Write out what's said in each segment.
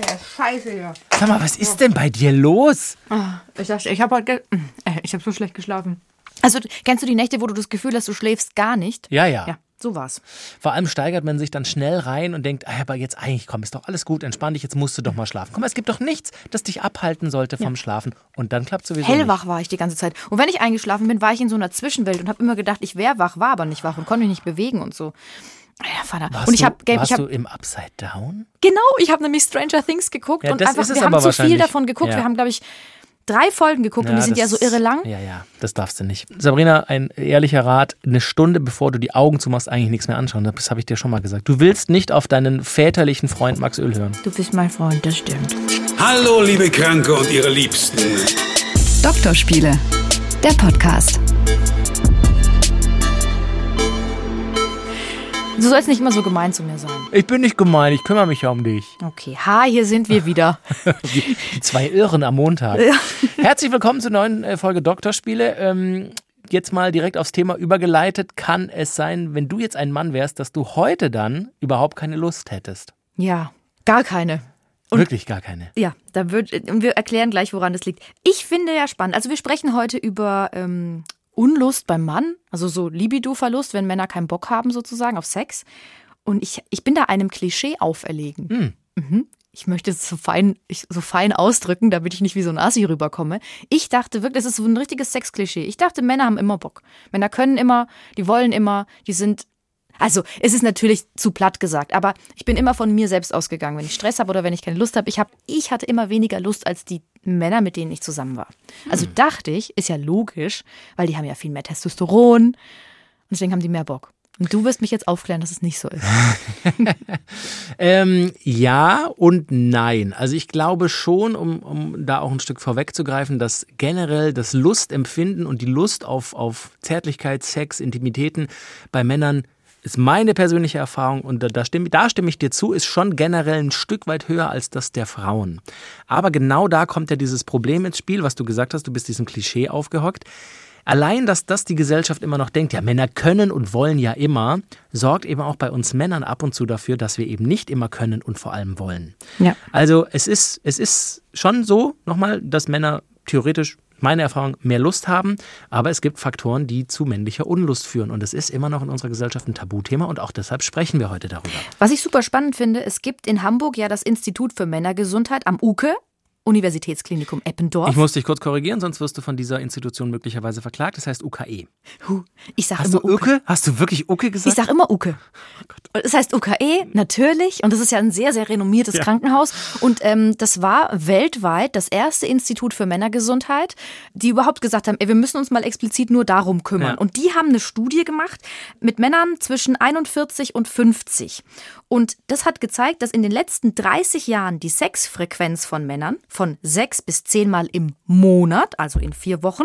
Ja, scheiße hier. Sag mal, was ist denn bei dir los? Ah, Ich dachte, ich habe heute, ge- äh, ich habe so schlecht geschlafen. Also kennst du die Nächte, wo du das Gefühl hast, du schläfst gar nicht? Ja, ja. Ja, so war's. Vor allem steigert man sich dann schnell rein und denkt, ah, aber jetzt eigentlich, komm, ist doch alles gut, entspann dich, jetzt musst du doch mal schlafen. Komm, es gibt doch nichts, das dich abhalten sollte vom Schlafen. Und dann klappt sowieso Hellwach war ich die ganze Zeit. Und wenn ich eingeschlafen bin, war ich in so einer Zwischenwelt und habe immer gedacht, ich wäre wach, war aber nicht wach und konnte mich nicht bewegen und so. Ja, Vater. Warst und ich du, habe warst ich hab, du im Upside Down? genau, ich habe nämlich Stranger Things geguckt Ja, und einfach wir haben zu viel davon geguckt. Ja. Wir haben glaube ich drei Folgen geguckt und die sind ja so irre lang. Ja, ja, das darfst du nicht. Sabrina, ein ehrlicher Rat, eine Stunde bevor du die Augen zumachst, eigentlich nichts mehr anschauen. Das habe ich dir schon mal gesagt. Du willst nicht auf deinen väterlichen Freund Max Öl hören. Du bist mein Freund, das stimmt. Hallo, liebe Kranke und ihre Liebsten. Doktorspiele, der Podcast. Du sollst nicht immer so gemein zu mir sein. Ich bin nicht gemein, ich kümmere mich ja um dich. Okay, ha, hier sind wir wieder. Die zwei Irren am Montag. Herzlich willkommen zur neuen äh, Folge Doktorspiele. Ähm, jetzt mal direkt aufs Thema übergeleitet. Kann es sein, wenn du jetzt ein Mann wärst, dass du heute dann überhaupt keine Lust hättest? ja, gar keine. Und- Wirklich gar keine. Ja, da wird, und wir erklären gleich, woran das liegt. Ich finde ja spannend. Also wir sprechen heute über ähm, Unlust beim Mann, also so Libido-Verlust, wenn Männer keinen Bock haben sozusagen auf Sex. Und ich, ich bin da einem Klischee auferlegen. Mhm. Ich möchte es so fein, ich, so fein ausdrücken, damit ich nicht wie so ein Assi rüberkomme. Ich dachte wirklich, das ist so ein richtiges Sexklischee. Ich dachte, Männer haben immer Bock. Männer können immer, die wollen immer, die sind also, es ist natürlich zu platt gesagt, aber ich bin immer von mir selbst ausgegangen, wenn ich Stress habe oder wenn ich keine Lust habe. Ich, hab, ich hatte immer weniger Lust als die Männer, mit denen ich zusammen war. Also dachte ich, ist ja logisch, weil die haben ja viel mehr Testosteron und deswegen haben die mehr Bock. Und du wirst mich jetzt aufklären, dass es nicht so ist. Ähm, ja und nein. Also ich glaube schon, um, um da auch ein Stück vorwegzugreifen, dass generell das Lustempfinden und die Lust auf, auf Zärtlichkeit, Sex, Intimitäten bei Männern ist meine persönliche Erfahrung und da, da, stimme, da stimme ich dir zu, ist schon generell ein Stück weit höher als das der Frauen. Aber genau da kommt ja dieses Problem ins Spiel, was du gesagt hast, du bist diesem Klischee aufgehockt. Allein, dass das die Gesellschaft immer noch denkt, ja, Männer können und wollen ja immer, sorgt eben auch bei uns Männern ab und zu dafür, dass wir eben nicht immer können und vor allem wollen. Ja. Also es ist, es ist schon so, nochmal, dass Männer theoretisch, meine Erfahrung, mehr Lust haben, aber es gibt Faktoren, die zu männlicher Unlust führen. Und es ist immer noch in unserer Gesellschaft ein Tabuthema und auch deshalb sprechen wir heute darüber. Was ich super spannend finde, es gibt in Hamburg ja das Institut für Männergesundheit am UKE, Universitätsklinikum Eppendorf. Ich muss dich kurz korrigieren, sonst wirst du von dieser Institution möglicherweise verklagt. Das heißt UKE. Huh, ich sag Hast immer du Uke? Hast du wirklich Uke Ich gesagt? sag immer Uke. Es heißt UKE, natürlich. Und das ist ja ein sehr, sehr renommiertes Krankenhaus. Und ähm, das war weltweit das erste Institut für Männergesundheit, die überhaupt gesagt haben, ey, wir müssen uns mal explizit nur darum kümmern. Ja. Und die haben eine Studie gemacht mit Männern zwischen 41 und 50. Und das hat gezeigt, dass in den letzten 30 Jahren die Sexfrequenz von Männern von sechs bis zehnmal im Monat, also in vier Wochen,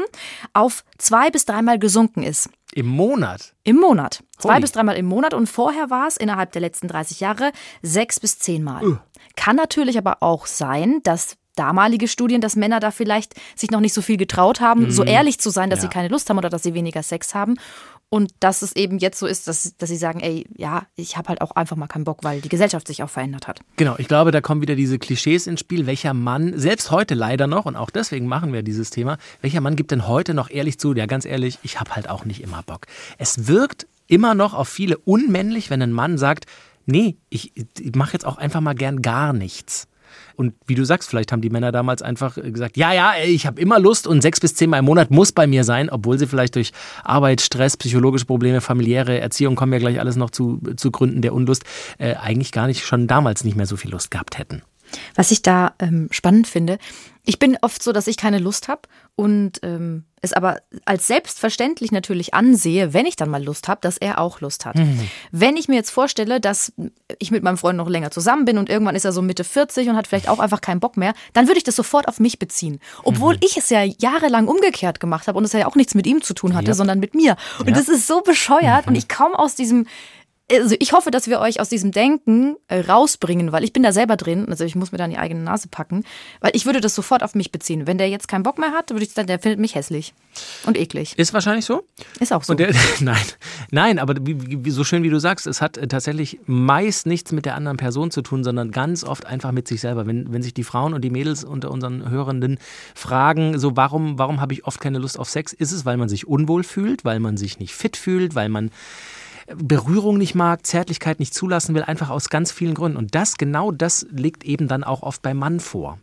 auf zwei bis dreimal gesunken ist. Im Monat. Im Monat. Zwei Holy. bis dreimal im Monat und vorher war es innerhalb der letzten 30 Jahre sechs bis zehnmal. Kann natürlich aber auch sein, dass damalige Studien, dass Männer da vielleicht sich noch nicht so viel getraut haben, so ehrlich zu sein, dass Mhm. Ja. sie keine Lust haben oder dass sie weniger Sex haben. Und dass es eben jetzt so ist, dass, dass sie sagen, ey, ja, ich habe halt auch einfach mal keinen Bock, weil die Gesellschaft sich auch verändert hat. Genau, ich glaube, da kommen wieder diese Klischees ins Spiel. Welcher Mann, selbst heute leider noch, und auch deswegen machen wir dieses Thema, welcher Mann gibt denn heute noch ehrlich zu, ja ganz ehrlich, ich habe halt auch nicht immer Bock. Es wirkt immer noch auf viele unmännlich, wenn ein Mann sagt, nee, ich, ich mache jetzt auch einfach mal gern gar nichts. Und wie du sagst, vielleicht haben die Männer damals einfach gesagt, ja, ja, ich habe immer Lust und sechs bis zehnmal im Monat muss bei mir sein, obwohl sie vielleicht durch Arbeit, Stress, psychologische Probleme, familiäre Erziehung, kommen ja gleich alles noch zu, zu Gründen der Unlust, äh, eigentlich gar nicht, schon damals nicht mehr so viel Lust gehabt hätten. Was ich da ähm, spannend finde, ich bin oft so, dass ich keine Lust habe und ähm, es aber als selbstverständlich natürlich ansehe, wenn ich dann mal Lust habe, dass er auch Lust hat. Wenn ich mir jetzt vorstelle, dass ich mit meinem Freund noch länger zusammen bin und irgendwann ist er so Mitte 40 und hat vielleicht auch einfach keinen Bock mehr, dann würde ich das sofort auf mich beziehen. Obwohl ich es ja jahrelang umgekehrt gemacht habe und es ja auch nichts mit ihm zu tun hatte, Ja. sondern mit mir. Und Ja. das ist so bescheuert und ich komme aus diesem also ich hoffe, dass wir euch aus diesem Denken äh, rausbringen, weil ich bin da selber drin. Also ich muss mir da in die eigene Nase packen, weil ich würde das sofort auf mich beziehen. Wenn der jetzt keinen Bock mehr hat, würde ich sagen, der findet mich hässlich und eklig. Ist wahrscheinlich so. Ist auch so. Der, nein, nein, aber so schön wie du sagst, es hat äh, tatsächlich meist nichts mit der anderen Person zu tun, sondern ganz oft einfach mit sich selber. Wenn, wenn sich die Frauen und die Mädels unter unseren Hörenden fragen, so warum, warum habe ich oft keine Lust auf Sex, ist es, weil man sich unwohl fühlt, weil man sich nicht fit fühlt, weil man Berührung nicht mag, Zärtlichkeit nicht zulassen will, einfach aus ganz vielen Gründen. Und das, genau das liegt eben dann auch oft beim Mann vor.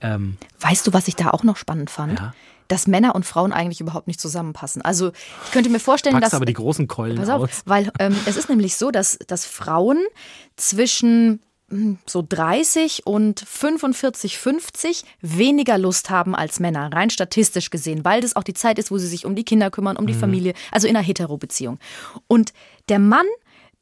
Ähm, weißt du, was ich da auch noch spannend fand? Ja dass Männer und Frauen eigentlich überhaupt nicht zusammenpassen. Also ich könnte mir vorstellen, Packst dass aber die großen Keulen pass auf, aus. weil ähm, es ist nämlich so, dass, dass Frauen zwischen so 30 und 45, 50 weniger Lust haben als Männer, rein statistisch gesehen, weil das auch die Zeit ist, wo sie sich um die Kinder kümmern, um die mhm. Familie, also in einer Hetero-Beziehung. Und der Mann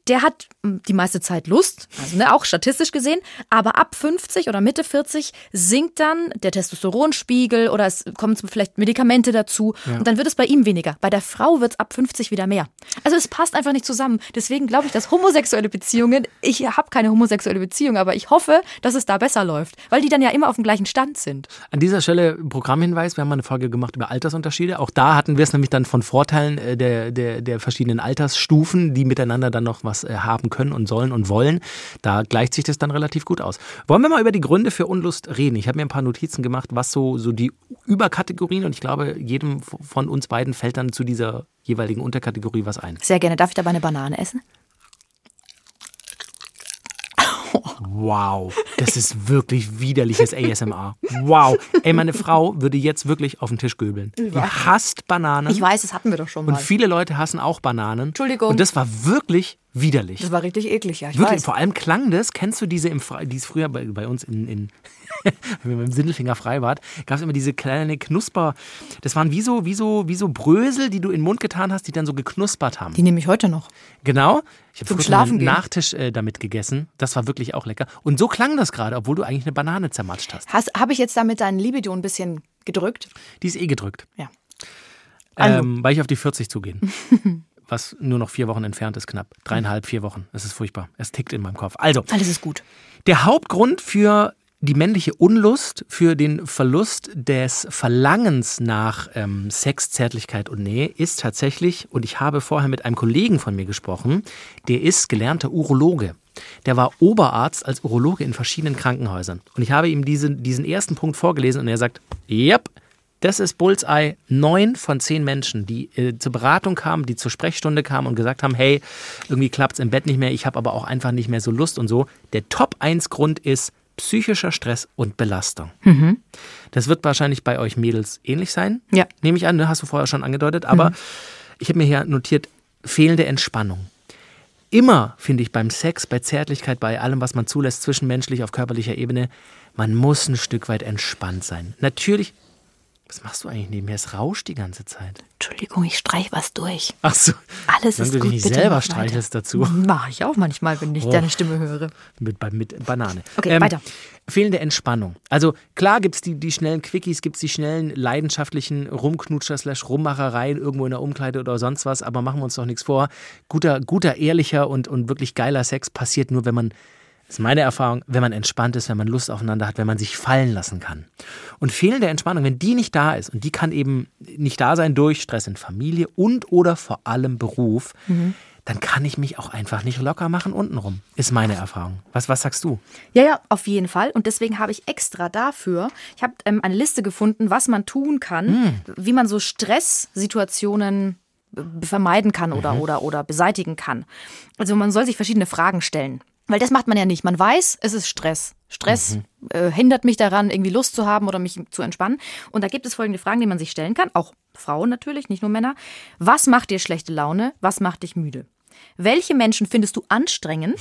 der hat hm, die meiste Zeit Lust, also ne, auch statistisch gesehen, aber ab 50 oder Mitte 40 sinkt dann der Testosteronspiegel oder es kommen vielleicht Medikamente dazu ja. und dann wird es bei ihm weniger. Bei der Frau wird es ab 50 wieder mehr. Also es passt einfach nicht zusammen. Deswegen glaube ich, dass homosexuelle Beziehungen, ich habe keine homosexuelle Beziehung, aber ich hoffe, dass es da besser läuft, weil die dann ja immer auf dem gleichen Stand sind. An dieser Stelle Programmhinweis, wir haben mal eine Folge gemacht über Altersunterschiede. Auch da hatten wir es nämlich dann von Vorteilen äh, der, der, der verschiedenen Altersstufen, die miteinander dann noch was was äh, haben können und sollen und wollen. Da gleicht sich das dann relativ gut aus. Wollen wir mal über die Gründe für Unlust reden? Ich habe mir ein paar Notizen gemacht, was so, so die Überkategorien und ich glaube, jedem von uns beiden fällt dann zu dieser jeweiligen Unterkategorie was ein. Sehr gerne. Darf ich dabei eine Banane essen? Wow, das ist wirklich widerliches ASMR. Wow. Ey, meine Frau würde jetzt wirklich auf den Tisch göbeln. Die hasst Bananen. Ich weiß, das hatten wir doch schon mal. Und viele Leute hassen auch Bananen. Entschuldigung. Und das war wirklich widerlich. Das war richtig eklig, ja. Ich wirklich, weiß. vor allem klang das, kennst du diese, im die es früher bei, bei uns in, in wenn wir im Sindelfinger Freibad, gab es immer diese kleine Knusper, das waren wie so, wie, so, wie so Brösel, die du in den Mund getan hast, die dann so geknuspert haben. Die nehme ich heute noch. Genau. Ich habe früher einen Nachtisch äh, damit gegessen. Das war wirklich auch lecker. Und so klang das gerade, obwohl du eigentlich eine Banane zermatscht hast. hast Habe ich jetzt damit deinen Libido ein bisschen gedrückt? Die ist eh gedrückt. Ja. Ähm, weil ich auf die 40 zugehe. was nur noch vier Wochen entfernt ist, knapp. Dreieinhalb, vier Wochen. Es ist furchtbar. Es tickt in meinem Kopf. Also. Alles ist gut. Der Hauptgrund für die männliche Unlust, für den Verlust des Verlangens nach ähm, Sex, Zärtlichkeit und Nähe ist tatsächlich, und ich habe vorher mit einem Kollegen von mir gesprochen, der ist gelernter Urologe. Der war Oberarzt als Urologe in verschiedenen Krankenhäusern. Und ich habe ihm diesen, diesen ersten Punkt vorgelesen und er sagt, yep, das ist Bullseye. Neun von zehn Menschen, die äh, zur Beratung kamen, die zur Sprechstunde kamen und gesagt haben, hey, irgendwie klappt es im Bett nicht mehr, ich habe aber auch einfach nicht mehr so Lust und so. Der Top-1-Grund ist psychischer Stress und Belastung. Mhm. Das wird wahrscheinlich bei euch Mädels ähnlich sein. Ja. Nehme ich an, ne? hast du vorher schon angedeutet. Aber mhm. ich habe mir hier notiert, fehlende Entspannung. Immer, finde ich, beim Sex, bei Zärtlichkeit, bei allem, was man zulässt, zwischenmenschlich, auf körperlicher Ebene, man muss ein Stück weit entspannt sein. Natürlich was machst du eigentlich neben mir? Es rauscht die ganze Zeit. Entschuldigung, ich streich was durch. Ach so. Alles ist du gut. Nicht selber streichelst dazu. Mache ich auch manchmal, wenn ich oh. deine Stimme höre. Mit, mit Banane. Okay, ähm, weiter. Fehlende Entspannung. Also klar gibt es die, die schnellen Quickies, gibt es die schnellen leidenschaftlichen Rumknutscher slash Rummachereien irgendwo in der Umkleide oder sonst was, aber machen wir uns doch nichts vor. Guter, guter ehrlicher und, und wirklich geiler Sex passiert nur, wenn man ist meine Erfahrung, wenn man entspannt ist, wenn man Lust aufeinander hat, wenn man sich fallen lassen kann. Und fehlende Entspannung, wenn die nicht da ist, und die kann eben nicht da sein durch Stress in Familie und oder vor allem Beruf, mhm. dann kann ich mich auch einfach nicht locker machen untenrum. Ist meine Erfahrung. Was, was sagst du? Ja, ja, auf jeden Fall. Und deswegen habe ich extra dafür, ich habe ähm, eine Liste gefunden, was man tun kann, mhm. wie man so Stresssituationen vermeiden kann oder, mhm. oder, oder beseitigen kann. Also man soll sich verschiedene Fragen stellen. Weil das macht man ja nicht. Man weiß, es ist Stress. Stress mhm. äh, hindert mich daran, irgendwie Lust zu haben oder mich zu entspannen. Und da gibt es folgende Fragen, die man sich stellen kann. Auch Frauen natürlich, nicht nur Männer. Was macht dir schlechte Laune? Was macht dich müde? Welche Menschen findest du anstrengend,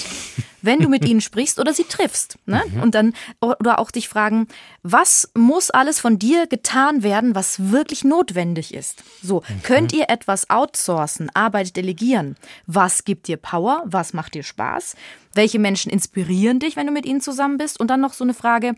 wenn du mit ihnen sprichst oder sie triffst? Ne? Mhm. Und dann, oder auch dich fragen, was muss alles von dir getan werden, was wirklich notwendig ist? So, mhm. könnt ihr etwas outsourcen, Arbeit delegieren? Was gibt dir Power? Was macht dir Spaß? Welche Menschen inspirieren dich, wenn du mit ihnen zusammen bist? Und dann noch so eine Frage,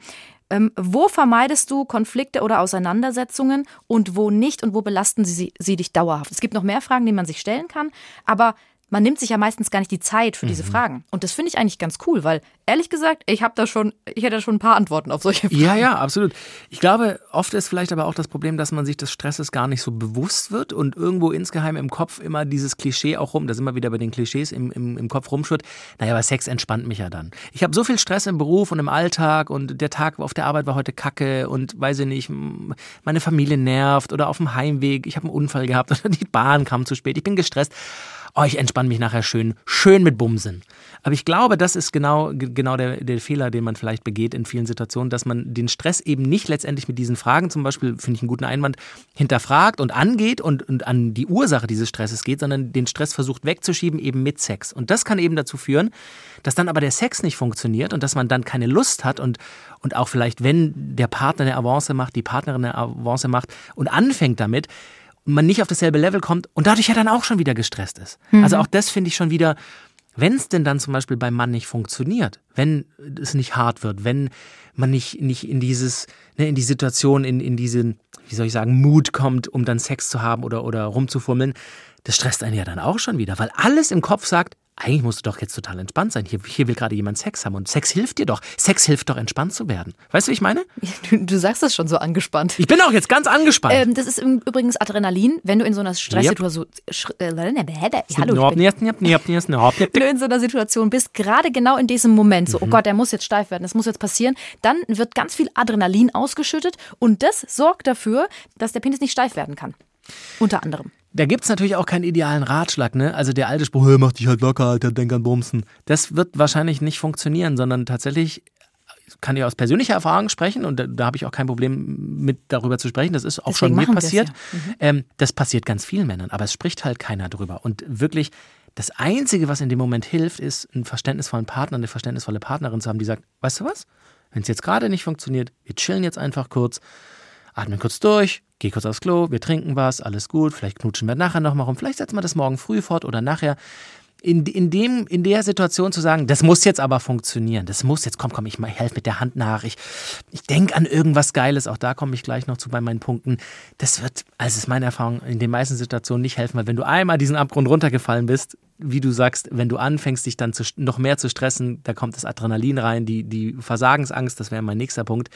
ähm, wo vermeidest du Konflikte oder Auseinandersetzungen und wo nicht und wo belasten sie, sie dich dauerhaft? Es gibt noch mehr Fragen, die man sich stellen kann, aber man nimmt sich ja meistens gar nicht die Zeit für Mhm. diese Fragen. Und das finde ich eigentlich ganz cool, weil ehrlich gesagt, ich habe da schon, ich hätte da schon ein paar Antworten auf solche Fragen. Ja, ja, absolut. Ich glaube, oft ist vielleicht aber auch das Problem, dass man sich des Stresses gar nicht so bewusst wird und irgendwo insgeheim im Kopf immer dieses Klischee auch rum, da sind wir wieder bei den Klischees im, im, im Kopf rumschwirrt. Naja, aber Sex entspannt mich ja dann. Ich habe so viel Stress im Beruf und im Alltag und der Tag auf der Arbeit war heute kacke und weiß ich nicht, meine Familie nervt oder auf dem Heimweg, ich habe einen Unfall gehabt oder die Bahn kam zu spät, ich bin gestresst. Oh, ich entspanne mich nachher schön, schön mit Bumsen. Aber ich glaube, das ist genau, genau der, der Fehler, den man vielleicht begeht in vielen Situationen, dass man den Stress eben nicht letztendlich mit diesen Fragen, zum Beispiel, finde ich einen guten Einwand, hinterfragt und angeht und, und an die Ursache dieses Stresses geht, sondern den Stress versucht wegzuschieben, eben mit Sex. Und das kann eben dazu führen, dass dann aber der Sex nicht funktioniert und dass man dann keine Lust hat und, und auch vielleicht, wenn der Partner eine Avance macht, die Partnerin eine Avance macht und anfängt damit, man nicht auf dasselbe Level kommt und dadurch ja dann auch schon wieder gestresst ist. Also auch das finde ich schon wieder, wenn es denn dann zum Beispiel beim Mann nicht funktioniert, wenn es nicht hart wird, wenn man nicht, nicht in dieses, ne, in die Situation, in, in diesen, wie soll ich sagen, Mut kommt, um dann Sex zu haben oder, oder rumzufummeln, das stresst einen ja dann auch schon wieder, weil alles im Kopf sagt, eigentlich musst du doch jetzt total entspannt sein. Hier, hier will gerade jemand Sex haben und Sex hilft dir doch. Sex hilft doch, entspannt zu werden. Weißt du, wie ich meine? Du, du sagst das schon so angespannt. Ich bin auch jetzt ganz angespannt. Ähm, das ist im- übrigens Adrenalin, wenn du in so einer Stresssituation. In so einer Situation bist, gerade genau in diesem Moment, so, oh Gott, der muss jetzt steif werden, das muss jetzt passieren, dann wird ganz viel Adrenalin ausgeschüttet und das sorgt dafür, dass der Penis nicht steif werden kann. Unter anderem. Da gibt's natürlich auch keinen idealen Ratschlag, ne? Also der alte Spruch, hey, mach dich halt locker, Alter, denk an Bumsen. Das wird wahrscheinlich nicht funktionieren, sondern tatsächlich kann ich aus persönlicher Erfahrung sprechen und da, da habe ich auch kein Problem mit darüber zu sprechen. Das ist auch Deswegen schon mir passiert. ja. Ähm, das passiert ganz vielen Männern, aber es spricht halt keiner drüber. Und wirklich, das Einzige, was in dem Moment hilft, ist, einen verständnisvollen Partner, eine verständnisvolle Partnerin zu haben, die sagt, weißt du was? Wenn es jetzt gerade nicht funktioniert, wir chillen jetzt einfach kurz, atmen kurz durch, geh kurz aufs Klo, wir trinken was, alles gut, vielleicht knutschen wir nachher nochmal rum, vielleicht setzen wir das morgen früh fort oder nachher. In, in, dem, in der Situation zu sagen, das muss jetzt aber funktionieren, das muss jetzt, komm, komm, ich helfe mit der Hand nach, ich, ich denke an irgendwas Geiles, auch da komme ich gleich noch zu bei meinen Punkten. Das wird, also ist meine Erfahrung, in den meisten Situationen nicht helfen, weil wenn du einmal diesen Abgrund runtergefallen bist, wie du sagst, wenn du anfängst, dich dann zu, noch mehr zu stressen, da kommt das Adrenalin rein, die, die Versagensangst, das wäre mein nächster Punkt.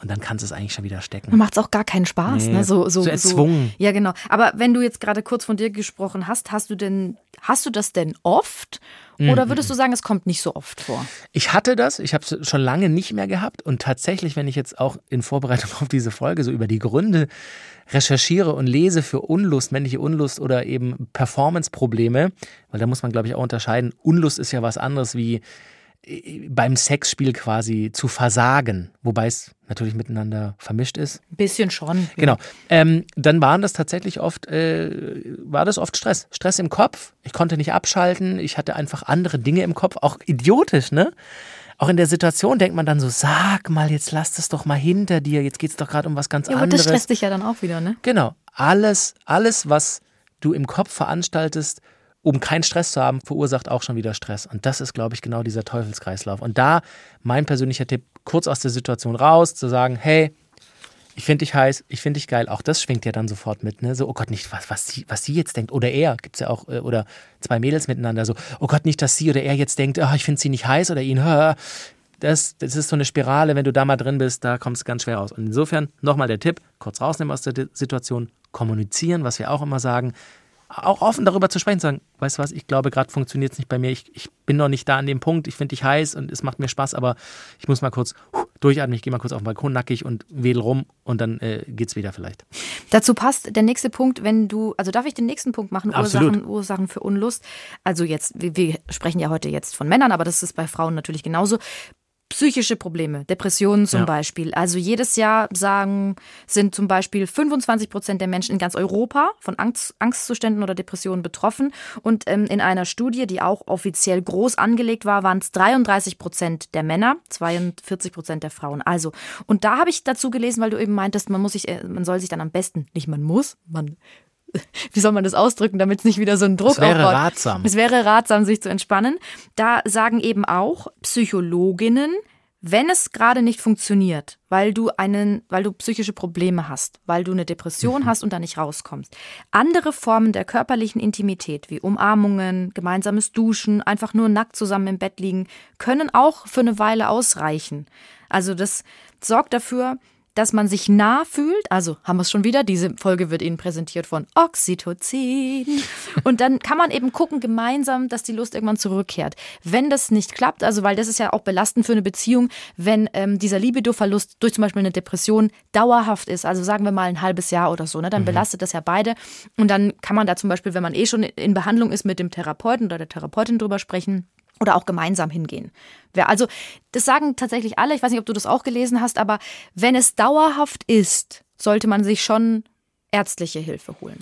Und dann kannst du es eigentlich schon wieder stecken. Macht es auch gar keinen Spaß, Nee, ne? So, so, so erzwungen. Ja, genau. Aber wenn du jetzt gerade kurz von dir gesprochen hast, hast du denn, hast du das denn oft? Mhm. Oder würdest du sagen, es kommt nicht so oft vor? Ich hatte das, ich habe es schon lange nicht mehr gehabt und tatsächlich, wenn ich jetzt auch in Vorbereitung auf diese Folge so über die Gründe recherchiere und lese für Unlust, männliche Unlust oder eben Performance-Probleme, weil da muss man, glaube ich, auch unterscheiden. Unlust ist ja was anderes wie beim Sexspiel quasi zu versagen, wobei es natürlich miteinander vermischt ist. Ein bisschen schon. Genau. Ähm, dann waren das tatsächlich oft, äh, war das oft Stress. Stress im Kopf. Ich konnte nicht abschalten. Ich hatte einfach andere Dinge im Kopf. Auch idiotisch, ne? Auch in der Situation denkt man dann so, sag mal, jetzt lass das doch mal hinter dir. Jetzt geht's doch gerade um was ganz Ja, anderes. das stresst dich ja dann auch wieder, ne? Genau. Alles, alles, was du im Kopf veranstaltest, um keinen Stress zu haben, verursacht auch schon wieder Stress. Und das ist, glaube ich, genau dieser Teufelskreislauf. Und da mein persönlicher Tipp, kurz aus der Situation raus, zu sagen, hey, ich finde dich heiß, ich finde dich geil. Auch das schwingt ja dann sofort mit, ne? So, oh Gott, nicht, was, was, sie, was sie jetzt denkt. Oder er, gibt's ja auch, äh, oder zwei Mädels miteinander, so, oh Gott, nicht, dass sie oder er jetzt denkt, oh, ich finde sie nicht heiß oder ihn. Das, das ist so eine Spirale, wenn du da mal drin bist, da kommt es ganz schwer raus. Und insofern nochmal der Tipp, kurz rausnehmen aus der Situation, kommunizieren, was wir auch immer sagen, auch offen darüber zu sprechen, sagen, weißt du was, ich glaube, gerade funktioniert es nicht bei mir, ich, ich bin noch nicht da an dem Punkt, ich finde dich heiß und es macht mir Spaß, aber ich muss mal kurz durchatmen, ich gehe mal kurz auf den Balkon nackig und wedel rum und dann äh, geht's wieder vielleicht. Dazu passt der nächste Punkt, wenn du, also darf ich den nächsten Punkt machen? Absolut. Ursachen, Ursachen für Unlust. Also jetzt, wir, wir sprechen ja heute jetzt von Männern, aber das ist bei Frauen natürlich genauso. Psychische Probleme, Depressionen zum Ja. Beispiel. Also jedes Jahr sagen, sind zum Beispiel 25 Prozent der Menschen in ganz Europa von Angst, Angstzuständen oder Depressionen betroffen. Und ähm, in einer Studie, die auch offiziell groß angelegt war, waren es 33 Prozent der Männer, 42 Prozent der Frauen. Also, und da habe ich dazu gelesen, weil du eben meintest, man muss sich, äh, man soll sich dann am besten, nicht man muss, man wie soll man das ausdrücken, damit es nicht wieder so einen Druck Es wäre aufbaut. ratsam. Es wäre ratsam, sich zu entspannen. Da sagen eben auch Psychologinnen, wenn es gerade nicht funktioniert, weil du einen, weil du psychische Probleme hast, weil du eine Depression Mhm. hast und da nicht rauskommst, andere Formen der körperlichen Intimität wie Umarmungen, gemeinsames Duschen, einfach nur nackt zusammen im Bett liegen, können auch für eine Weile ausreichen. Also das sorgt dafür, dass man sich nah fühlt. Also haben wir es schon wieder. Diese Folge wird Ihnen präsentiert von Oxytocin. Und dann kann man eben gucken gemeinsam, dass die Lust irgendwann zurückkehrt. Wenn das nicht klappt, also weil das ist ja auch belastend für eine Beziehung, wenn ähm, dieser Libido-Verlust durch zum Beispiel eine Depression dauerhaft ist, also sagen wir mal ein halbes Jahr oder so, ne, dann belastet das ja beide. Und dann kann man da zum Beispiel, wenn man eh schon in Behandlung ist, mit dem Therapeuten oder der Therapeutin drüber sprechen oder auch gemeinsam hingehen. Also, das sagen tatsächlich alle, ich weiß nicht, ob du das auch gelesen hast, aber wenn es dauerhaft ist, sollte man sich schon ärztliche Hilfe holen.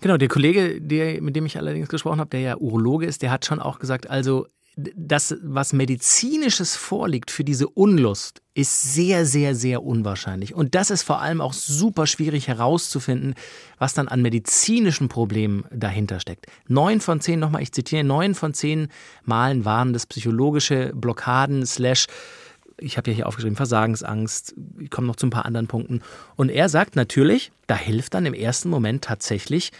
Genau, der Kollege, der, mit dem ich allerdings gesprochen habe, der ja Urologe ist, der hat schon auch gesagt, also das, was medizinisches vorliegt für diese Unlust, ist sehr, sehr, sehr unwahrscheinlich. Und das ist vor allem auch super schwierig herauszufinden, was dann an medizinischen Problemen dahinter steckt. Neun von zehn, nochmal, ich zitiere, neun von zehn Malen waren das psychologische Blockaden slash ich habe ja hier aufgeschrieben, Versagensangst, ich komme noch zu ein paar anderen Punkten. Und er sagt natürlich, da hilft dann im ersten Moment tatsächlich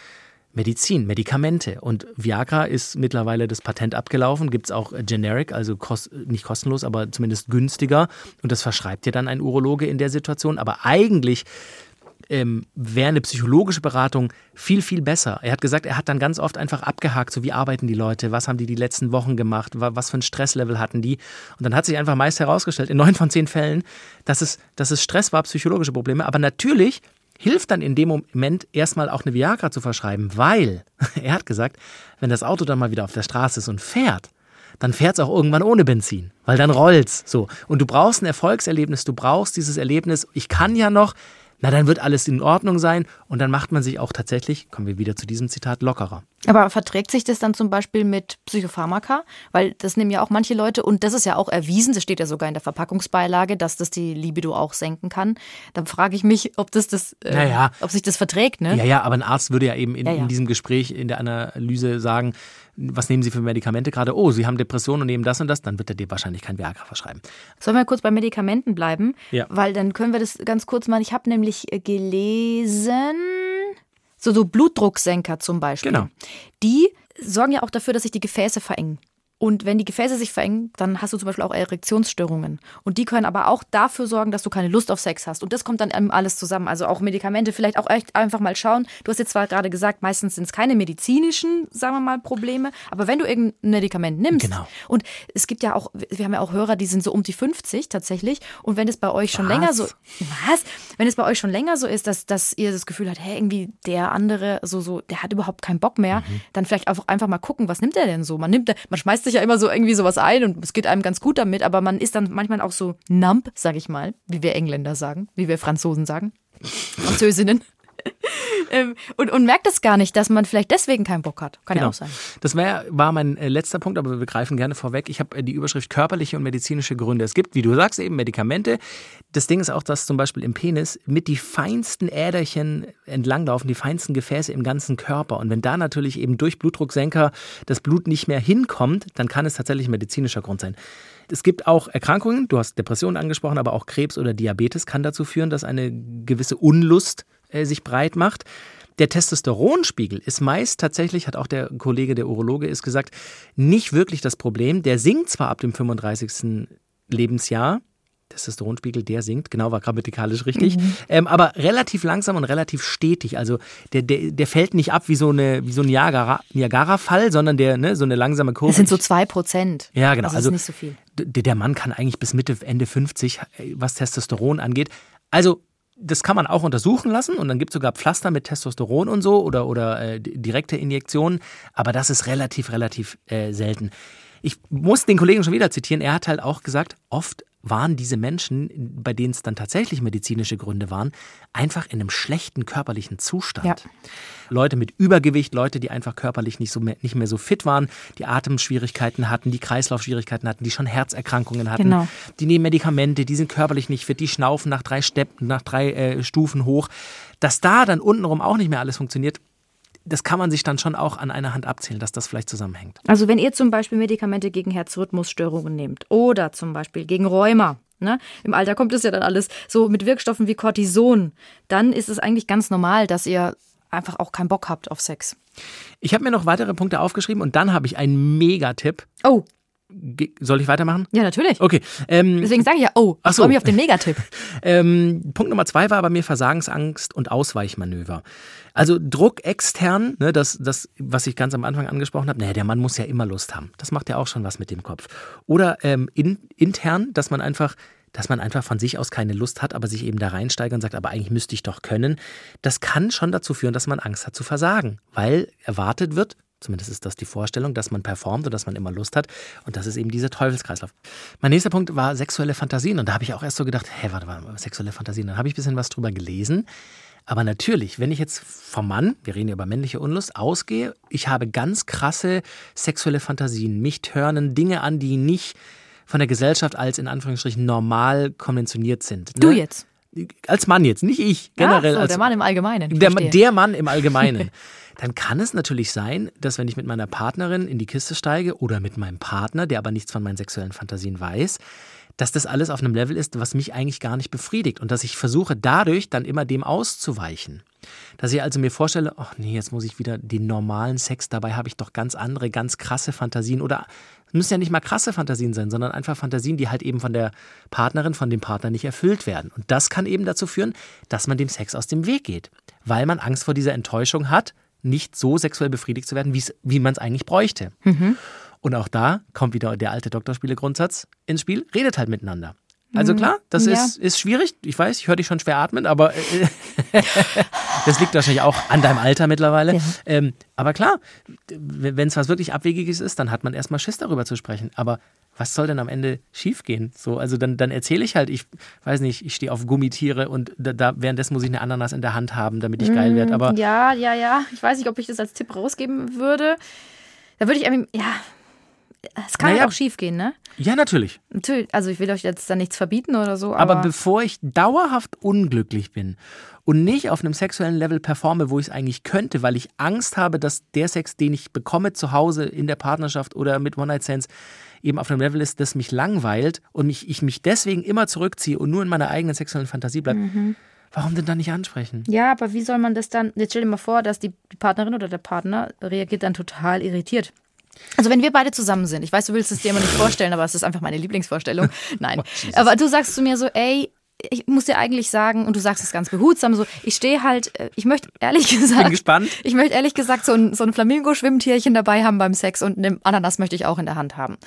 Medizin, Medikamente. Und Viagra ist mittlerweile das Patent abgelaufen, gibt es auch äh, generic, also kost, nicht kostenlos, aber zumindest günstiger. Und das verschreibt dir dann ein Urologe in der Situation. Aber eigentlich ähm, wäre eine psychologische Beratung viel, viel besser. Er hat gesagt, er hat dann ganz oft einfach abgehakt, so wie arbeiten die Leute, was haben die die letzten Wochen gemacht, wa- was für ein Stresslevel hatten die. Und dann hat sich einfach meist herausgestellt, in neun von zehn Fällen, dass es, dass es Stress war, psychologische Probleme. Aber natürlich hilft dann in dem Moment erstmal auch eine Viagra zu verschreiben, weil er hat gesagt, wenn das Auto dann mal wieder auf der Straße ist und fährt, dann fährt es auch irgendwann ohne Benzin, weil dann rollt's so. Und du brauchst ein Erfolgserlebnis, du brauchst dieses Erlebnis, ich kann ja noch, na dann wird alles in Ordnung sein und dann macht man sich auch tatsächlich, kommen wir wieder zu diesem Zitat, lockerer. Aber verträgt sich das dann zum Beispiel mit Psychopharmaka? Weil das nehmen ja auch manche Leute und das ist ja auch erwiesen, das steht ja sogar in der Verpackungsbeilage, dass das die Libido auch senken kann. Dann frage ich mich, ob das das, äh, Naja. ob sich das verträgt, ne? Ja, ja, aber ein Arzt würde ja eben in, Ja, ja. in diesem Gespräch, in der Analyse sagen, was nehmen Sie für Medikamente gerade? Oh, Sie haben Depressionen und nehmen das und das, dann wird er dir wahrscheinlich kein Viagra verschreiben. Sollen wir kurz bei Medikamenten bleiben? Ja. Weil dann können wir das ganz kurz machen. Ich habe nämlich äh, gelesen, so, so Blutdrucksenker zum Beispiel. Genau. Die sorgen ja auch dafür, dass sich die Gefäße verengen. Und wenn die Gefäße sich verengen, dann hast du zum Beispiel auch Erektionsstörungen. Und die können aber auch dafür sorgen, dass du keine Lust auf Sex hast. Und das kommt dann alles zusammen. Also auch Medikamente, vielleicht auch echt einfach mal schauen. Du hast jetzt zwar gerade gesagt, meistens sind es keine medizinischen, sagen wir mal, Probleme. Aber wenn du irgendein Medikament nimmst, Genau. und es gibt ja auch, wir haben ja auch Hörer, die sind so um die 50 tatsächlich. Und wenn es bei euch schon Was? länger so, was? Wenn es bei euch schon länger so ist, dass, dass ihr das Gefühl habt, hey, irgendwie der andere, so, so, der hat überhaupt keinen Bock mehr, Mhm. dann vielleicht auch einfach mal gucken, was nimmt er denn so? Man nimmt, man schmeißt sich ja immer so irgendwie sowas ein und es geht einem ganz gut damit, aber man ist dann manchmal auch so numb, sag ich mal, wie wir Engländer sagen, wie wir Franzosen sagen, Französinnen. Ähm, und, und merkt es gar nicht, dass man vielleicht deswegen keinen Bock hat. Kann ja Genau. auch sein. Das wär, war mein äh, letzter Punkt, aber wir greifen gerne vorweg. Ich habe äh, die Überschrift körperliche und medizinische Gründe. Es gibt, wie du sagst, eben Medikamente. Das Ding ist auch, dass zum Beispiel im Penis mit die feinsten Äderchen entlanglaufen, die feinsten Gefäße im ganzen Körper. Und wenn da natürlich eben durch Blutdrucksenker das Blut nicht mehr hinkommt, dann kann es tatsächlich ein medizinischer Grund sein. Es gibt auch Erkrankungen, du hast Depressionen angesprochen, aber auch Krebs oder Diabetes kann dazu führen, dass eine gewisse Unlust äh, sich breit macht. Der Testosteronspiegel ist meist tatsächlich, hat auch der Kollege, der Urologe, ist gesagt, nicht wirklich das Problem. Der sinkt zwar ab dem 35. Lebensjahr, Testosteronspiegel, der sinkt, genau, war grammatikalisch richtig, ähm, aber relativ langsam und relativ stetig. Also der, der, der fällt nicht ab wie so, eine, wie so ein Niagara- Niagara-Fall, sondern der, ne, so eine langsame Kurve. Das sind so zwei Prozent. Ja, genau. Das Also ist nicht so viel. der Mann kann eigentlich bis Mitte, Ende 50, äh, was Testosteron angeht. Also, das kann man auch untersuchen lassen und dann gibt es sogar Pflaster mit Testosteron und so oder, oder äh, di- direkte Injektionen, aber das ist relativ, relativ äh, selten. Ich muss den Kollegen schon wieder zitieren, er hat halt auch gesagt, oft waren diese Menschen, bei denen es dann tatsächlich medizinische Gründe waren, einfach in einem schlechten körperlichen Zustand. Ja. Leute mit Übergewicht, Leute, die einfach körperlich nicht, so mehr, nicht mehr so fit waren, die Atemschwierigkeiten hatten, die Kreislaufschwierigkeiten hatten, die schon Herzerkrankungen hatten, Genau. die nehmen Medikamente, die sind körperlich nicht fit, die schnaufen nach drei, Steppen, nach drei äh, Stufen hoch. Dass da dann untenrum auch nicht mehr alles funktioniert, das kann man sich dann schon auch an einer Hand abzählen, dass das vielleicht zusammenhängt. Also wenn ihr zum Beispiel Medikamente gegen Herzrhythmusstörungen nehmt oder zum Beispiel gegen Rheuma, Ne? Im Alter kommt es ja dann alles so mit Wirkstoffen wie Cortison. Dann ist es eigentlich ganz normal, dass ihr einfach auch keinen Bock habt auf Sex. Ich habe mir noch weitere Punkte aufgeschrieben und dann habe ich einen Megatipp. Oh, Soll ich weitermachen? ja, natürlich. Okay. Ähm, Deswegen sage ich ja, oh, ich so. freue mich auf den Megatipp. Ähm, Punkt Nummer zwei war bei mir Versagensangst und Ausweichmanöver. Also Druck extern, ne, das, das, was ich ganz am Anfang angesprochen habe, naja, der Mann muss ja immer Lust haben. Das macht ja auch schon was mit dem Kopf. Oder ähm, in, intern, dass man einfach dass man einfach von sich aus keine Lust hat, aber sich eben da reinsteigert und sagt, aber eigentlich müsste ich doch können. Das kann schon dazu führen, dass man Angst hat zu versagen, weil erwartet wird, Zumindest ist das die Vorstellung, dass man performt und dass man immer Lust hat. Und das ist eben dieser Teufelskreislauf. Mein nächster Punkt war sexuelle Fantasien. Und da habe ich auch erst so gedacht, hä, warte mal, sexuelle Fantasien. Dann habe ich ein bisschen was drüber gelesen. Aber natürlich, wenn ich jetzt vom Mann, wir reden ja über männliche Unlust, ausgehe, ich habe ganz krasse sexuelle Fantasien. Mich törnen Dinge an, die nicht von der Gesellschaft als in Anführungsstrichen normal konventioniert sind. Du ne? jetzt. Als Mann jetzt, nicht ich. Generell Ach so, als der Mann im Allgemeinen. der, der Mann im Allgemeinen. Dann kann es natürlich sein, dass wenn ich mit meiner Partnerin in die Kiste steige oder mit meinem Partner, der aber nichts von meinen sexuellen Fantasien weiß, dass das alles auf einem Level ist, was mich eigentlich gar nicht befriedigt und dass ich versuche dadurch dann immer dem auszuweichen. Dass ich also mir vorstelle, ach nee, jetzt muss ich wieder den normalen Sex, dabei habe ich doch ganz andere, ganz krasse Fantasien oder müssen ja nicht mal krasse Fantasien sein, sondern einfach Fantasien, die halt eben von der Partnerin, von dem Partner nicht erfüllt werden. Und das kann eben dazu führen, dass man dem Sex aus dem Weg geht, weil man Angst vor dieser Enttäuschung hat, nicht so sexuell befriedigt zu werden, wie man es eigentlich bräuchte. Und auch da kommt wieder der alte Doktorspiele-Grundsatz ins Spiel, redet halt miteinander. Also klar, das Ja. ist, ist schwierig. Ich weiß, ich höre dich schon schwer atmen, aber äh, das liegt wahrscheinlich auch an deinem Alter mittlerweile. Ja. Ähm, aber klar, wenn es was wirklich Abwegiges ist, dann hat man erstmal Schiss darüber zu sprechen. Aber was soll denn am Ende schiefgehen? So, also dann, dann erzähle ich halt, ich weiß nicht, ich stehe auf Gummitiere und da, da währenddessen muss ich eine Ananas in der Hand haben, damit ich geil werde. Aber Ja, ja, ja. Ich weiß nicht, ob ich das als Tipp rausgeben würde. Da würde ich irgendwie, ja, es kann Naja. halt auch schief gehen, ne? ja, natürlich. Natürlich, also ich will euch jetzt da nichts verbieten oder so, Aber aber, bevor ich dauerhaft unglücklich bin und nicht auf einem sexuellen Level performe, wo ich es eigentlich könnte, weil ich Angst habe, dass der Sex, den ich bekomme zu Hause in der Partnerschaft oder mit One-Night-Stands, eben auf einem Level ist, das mich langweilt und mich, ich mich deswegen immer zurückziehe und nur in meiner eigenen sexuellen Fantasie bleibe, Mhm. warum denn dann nicht ansprechen? ja, aber wie soll man das dann, jetzt stell dir mal vor, dass die Partnerin oder der Partner reagiert dann total irritiert. Also wenn wir beide zusammen sind, ich weiß, du willst es dir immer nicht vorstellen, aber es ist einfach meine Lieblingsvorstellung. Nein, aber du sagst zu mir so, ey, ich muss dir eigentlich sagen, und du sagst es ganz behutsam, so, ich stehe halt, äh, ich möchte ehrlich gesagt, Bin gespannt. ich möchte ehrlich gesagt so ein, so ein Flamingo-Schwimmtierchen dabei haben beim Sex und eine Ananas möchte ich auch in der Hand haben.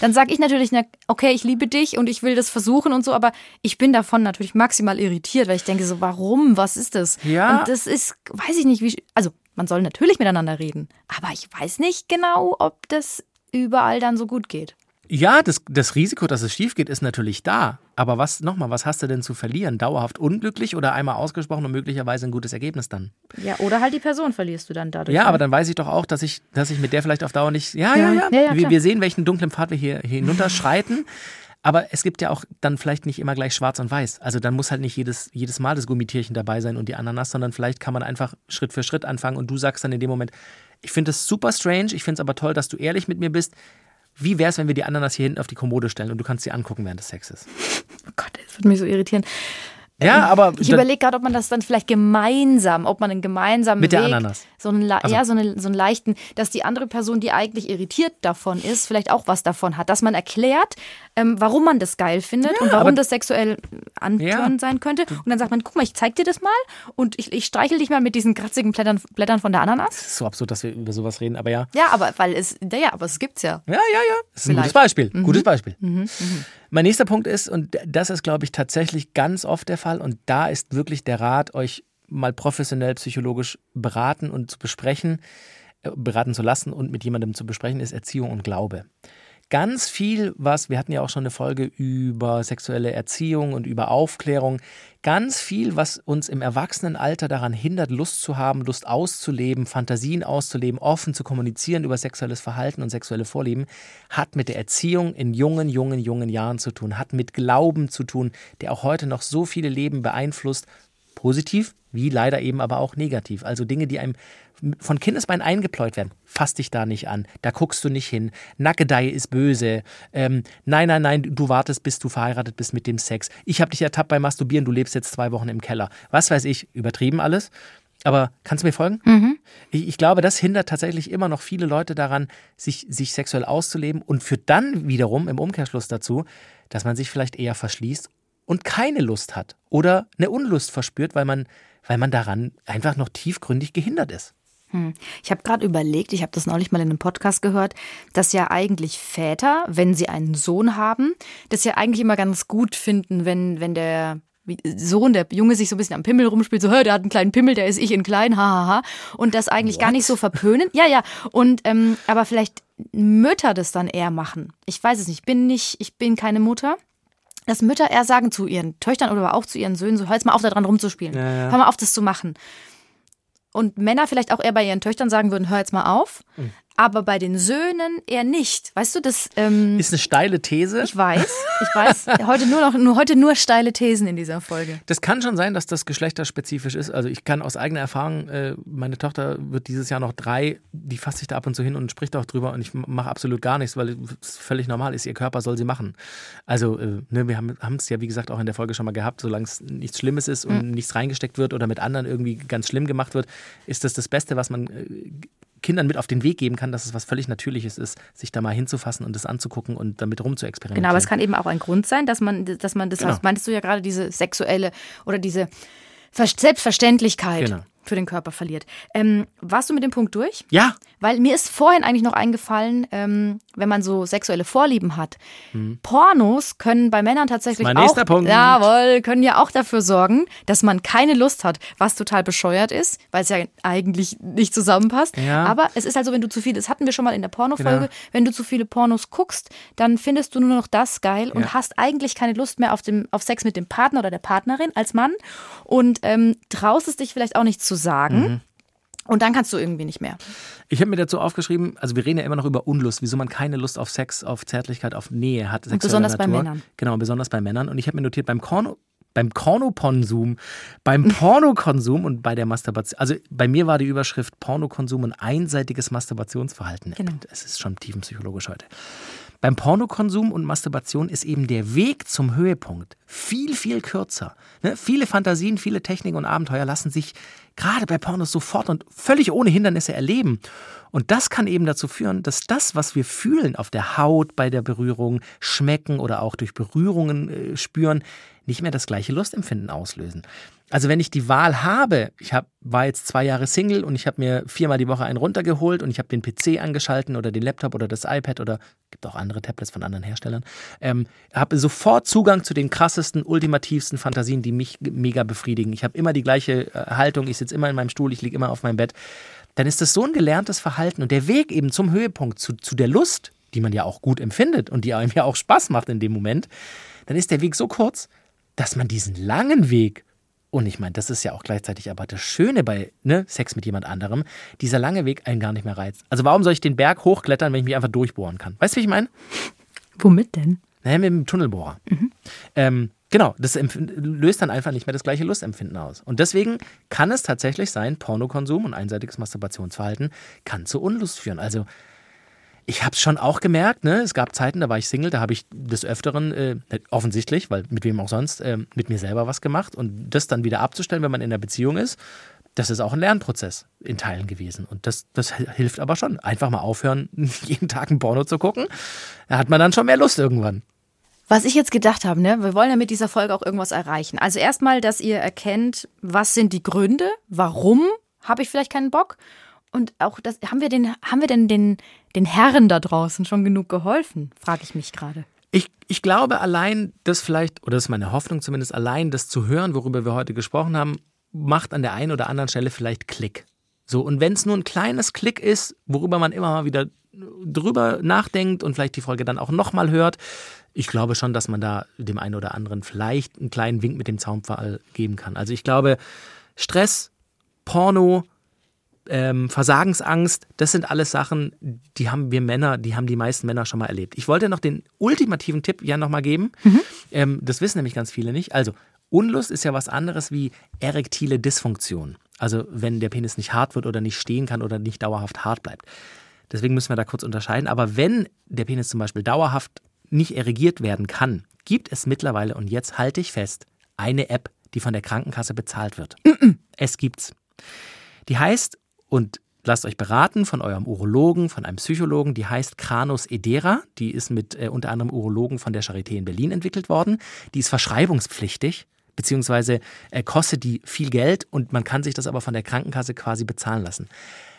Dann sage ich natürlich, na, okay, ich liebe dich und ich will das versuchen und so, aber ich bin davon natürlich maximal irritiert, weil ich denke so, warum, was ist das? Ja. Und das ist, weiß ich nicht, wie, also man soll natürlich miteinander reden, aber ich weiß nicht genau, ob das überall dann so gut geht. Ja, das, das Risiko, dass es schief geht, ist natürlich da. Aber was, nochmal, was hast du denn zu verlieren? Dauerhaft unglücklich oder einmal ausgesprochen und möglicherweise ein gutes Ergebnis dann? Ja, oder halt die Person verlierst du dann dadurch. Ja, ne? aber dann weiß ich doch auch, dass ich, dass ich mit der vielleicht auf Dauer nicht. Ja, ja, ja. Ja, ja, wir, klar. wir sehen, welchen dunklen Pfad wir hier hinunterschreiten. Aber es gibt ja auch dann vielleicht nicht immer gleich schwarz und weiß. Also dann muss halt nicht jedes, jedes Mal das Gummitierchen dabei sein und die Ananas, sondern vielleicht kann man einfach Schritt für Schritt anfangen und du sagst dann in dem Moment, ich finde es super strange, ich finde es aber toll, dass du ehrlich mit mir bist. Wie wäre es, wenn wir die Ananas hier hinten auf die Kommode stellen und du kannst sie angucken während des Sexes? Oh Gott, das würde mich so irritieren. Ja, aber Ich überlege gerade, ob man das dann vielleicht gemeinsam, ob man einen gemeinsamen Mit der Weg, Ananas. so einen, Also- ja, so, eine, so einen leichten, dass die andere Person, die eigentlich irritiert davon ist, vielleicht auch was davon hat, dass man erklärt, ähm, warum man das geil findet und aber- warum das sexuell antörend Ja. sein könnte. Und dann sagt man, guck mal, ich zeig dir das mal und ich, ich streichel dich mal mit diesen kratzigen Blättern, Blättern von der Ananas. es ist so absurd, dass wir über sowas reden, aber ja. Ja, aber weil es, ja, aber es gibt's ja. Ja, ja, ja. Das ist ein gutes. Beispiel. Gutes Beispiel. Mein nächster Punkt ist, und das ist, glaube ich, tatsächlich ganz oft der Fall, und da ist wirklich der Rat, euch mal professionell psychologisch beraten und zu besprechen, äh, beraten zu lassen und mit jemandem zu besprechen, ist Erziehung und Glaube. Ganz viel, was, wir hatten ja auch schon eine Folge über sexuelle Erziehung und über Aufklärung, ganz viel, was uns im Erwachsenenalter daran hindert, Lust zu haben, Lust auszuleben, Fantasien auszuleben, offen zu kommunizieren über sexuelles Verhalten und sexuelle Vorlieben, hat mit der Erziehung in jungen, jungen, jungen Jahren zu tun, hat mit Glauben zu tun, der auch heute noch so viele Leben beeinflusst Positiv, wie leider eben aber auch negativ. Also Dinge, die einem von Kindesbein eingepläut werden. Fass dich da nicht an, da guckst du nicht hin. Nackedei ist böse. Ähm, nein, nein, nein, du wartest, bis du verheiratet bist mit dem Sex. Ich habe dich ertappt beim Masturbieren, du lebst jetzt zwei Wochen im Keller. Was weiß ich, übertrieben alles. Aber kannst du mir folgen? Mhm. Ich, ich, glaube, das hindert tatsächlich immer noch viele Leute daran, sich, sich sexuell auszuleben und führt dann wiederum im Umkehrschluss dazu, dass man sich vielleicht eher verschließt und keine Lust hat oder eine Unlust verspürt, weil man, weil man daran einfach noch tiefgründig gehindert ist. Hm. Ich habe gerade überlegt, ich habe das neulich mal in einem Podcast gehört, dass ja eigentlich Väter, wenn sie einen Sohn haben, das ja eigentlich immer ganz gut finden, wenn, wenn der Sohn, der Junge sich so ein bisschen am Pimmel rumspielt, so, der hat einen kleinen Pimmel, der ist ich in klein, hahaha. Ha, ha. Und das eigentlich What? gar nicht so verpönen. Ja, ja. Und ähm, aber vielleicht Mütter das dann eher machen. Ich weiß es nicht. Ich bin nicht, ich bin keine Mutter. Dass Mütter eher sagen zu ihren Töchtern oder auch zu ihren Söhnen, so hör jetzt mal auf, da dran rumzuspielen. Ja, ja. Hör mal auf, das zu machen. Und Männer vielleicht auch eher bei ihren Töchtern sagen würden, hör jetzt mal auf. Mhm aber bei den Söhnen eher nicht. Weißt du, das ähm, ist eine steile These. Ich weiß, ich weiß. heute nur noch, nur heute nur steile Thesen in dieser Folge. Das kann schon sein, dass das geschlechterspezifisch ist. Also ich kann aus eigener Erfahrung, äh, meine Tochter wird dieses Jahr noch drei, die fasst sich da ab und zu hin und spricht auch drüber und ich mache absolut gar nichts, weil es völlig normal ist. Ihr Körper soll sie machen. Also äh, ne, wir haben es ja wie gesagt auch in der Folge schon mal gehabt. Solange es nichts Schlimmes ist und mhm. nichts reingesteckt wird oder mit anderen irgendwie ganz schlimm gemacht wird, ist das das Beste, was man äh, Kindern mit auf den Weg geben kann, dass es was völlig Natürliches ist, sich da mal hinzufassen und das anzugucken und damit rumzuexperimentieren. Genau, aber es kann eben auch ein Grund sein, dass man, dass man das, genau. meintest du ja gerade, diese sexuelle oder diese Selbstverständlichkeit. Genau für den Körper verliert. Ähm, warst du mit dem Punkt durch? Ja. Weil mir ist vorhin eigentlich noch eingefallen, ähm, wenn man so sexuelle Vorlieben hat. Hm. Pornos können bei Männern tatsächlich mein auch, nächster Punkt. jawohl, können ja auch dafür sorgen, dass man keine Lust hat, was total bescheuert ist, weil es ja eigentlich nicht zusammenpasst. Ja. Aber es ist halt so, wenn du zu viel, das hatten wir schon mal in der Pornofolge, genau. wenn du zu viele Pornos guckst, dann findest du nur noch das geil ja. und hast eigentlich keine Lust mehr auf, dem, auf Sex mit dem Partner oder der Partnerin als Mann und ähm, traust es dich vielleicht auch nicht zu sagen. Mhm. Und dann kannst du irgendwie nicht mehr. Ich habe mir dazu aufgeschrieben, also wir reden ja immer noch über Unlust, wieso man keine Lust auf Sex, auf Zärtlichkeit, auf Nähe hat. Und besonders Natur. bei Männern. Genau, besonders bei Männern. Und ich habe mir notiert, beim Korno, beim Kornokonsum, beim Pornokonsum und bei der Masturbation. Also bei mir war die Überschrift Pornokonsum und einseitiges Masturbationsverhalten. Genau. Es ist schon tiefenpsychologisch heute. Beim Pornokonsum und Masturbation ist eben der Weg zum Höhepunkt viel, viel kürzer. Ne? Viele Fantasien, viele Techniken und Abenteuer lassen sich gerade bei Pornos sofort und völlig ohne Hindernisse erleben. Und das kann eben dazu führen, dass das, was wir fühlen auf der Haut bei der Berührung, schmecken oder auch durch Berührungen äh, spüren, nicht mehr das gleiche Lustempfinden auslösen. Also wenn ich die Wahl habe, ich hab, war jetzt zwei Jahre Single und ich habe mir viermal die Woche einen runtergeholt und ich habe den PC angeschalten oder den Laptop oder das iPad oder gibt auch andere Tablets von anderen Herstellern, ähm, habe sofort Zugang zu den krassesten, ultimativsten Fantasien, die mich mega befriedigen. Ich habe immer die gleiche äh, Haltung, ich sitze immer in meinem Stuhl, ich liege immer auf meinem Bett. Dann ist das so ein gelerntes Verhalten und der Weg eben zum Höhepunkt, zu, zu der Lust, die man ja auch gut empfindet und die einem ja auch Spaß macht in dem Moment, dann ist der Weg so kurz, dass man diesen langen Weg und ich meine, das ist ja auch gleichzeitig aber das Schöne bei ne, Sex mit jemand anderem, dieser lange Weg einen gar nicht mehr reizt. Also warum soll ich den Berg hochklettern, wenn ich mich einfach durchbohren kann? Weißt du, wie ich meine? Womit denn? Naja, mit dem Tunnelbohrer. Mhm. Ähm, genau, das löst dann einfach nicht mehr das gleiche Lustempfinden aus. Und deswegen kann es tatsächlich sein, Pornokonsum und einseitiges Masturbationsverhalten kann zu Unlust führen. Also ich habe es schon auch gemerkt, ne? es gab Zeiten, da war ich Single, da habe ich des Öfteren, äh, offensichtlich, weil mit wem auch sonst, äh, mit mir selber was gemacht. Und das dann wieder abzustellen, wenn man in einer Beziehung ist, das ist auch ein Lernprozess in Teilen gewesen. Und das, das hilft aber schon. Einfach mal aufhören, jeden Tag ein Porno zu gucken. Da hat man dann schon mehr Lust irgendwann. Was ich jetzt gedacht habe, ne, wir wollen ja mit dieser Folge auch irgendwas erreichen. Also erstmal, dass ihr erkennt, was sind die Gründe, warum habe ich vielleicht keinen Bock und auch das, haben wir, den, haben wir denn den, den Herren da draußen schon genug geholfen, frage ich mich gerade. Ich, ich glaube, allein das vielleicht, oder das ist meine Hoffnung zumindest, allein das zu hören, worüber wir heute gesprochen haben, macht an der einen oder anderen Stelle vielleicht Klick. So, und wenn es nur ein kleines Klick ist, worüber man immer mal wieder drüber nachdenkt und vielleicht die Folge dann auch nochmal hört, ich glaube schon, dass man da dem einen oder anderen vielleicht einen kleinen Wink mit dem Zaunpfahl geben kann. Also ich glaube, Stress, Porno, ähm, Versagensangst, das sind alles Sachen, die haben wir Männer, die haben die meisten Männer schon mal erlebt. Ich wollte noch den ultimativen Tipp ja nochmal geben. Mhm. Ähm, das wissen nämlich ganz viele nicht. Also, Unlust ist ja was anderes wie erektile Dysfunktion. Also wenn der Penis nicht hart wird oder nicht stehen kann oder nicht dauerhaft hart bleibt. Deswegen müssen wir da kurz unterscheiden. Aber wenn der Penis zum Beispiel dauerhaft nicht erigiert werden kann, gibt es mittlerweile, und jetzt halte ich fest, eine App, die von der Krankenkasse bezahlt wird. Es gibt's. Die heißt, und lasst euch beraten von eurem Urologen, von einem Psychologen, die heißt Kranus Edera. Die ist mit äh, unter anderem Urologen von der Charité in Berlin entwickelt worden. Die ist verschreibungspflichtig beziehungsweise äh, kostet die viel Geld und man kann sich das aber von der Krankenkasse quasi bezahlen lassen.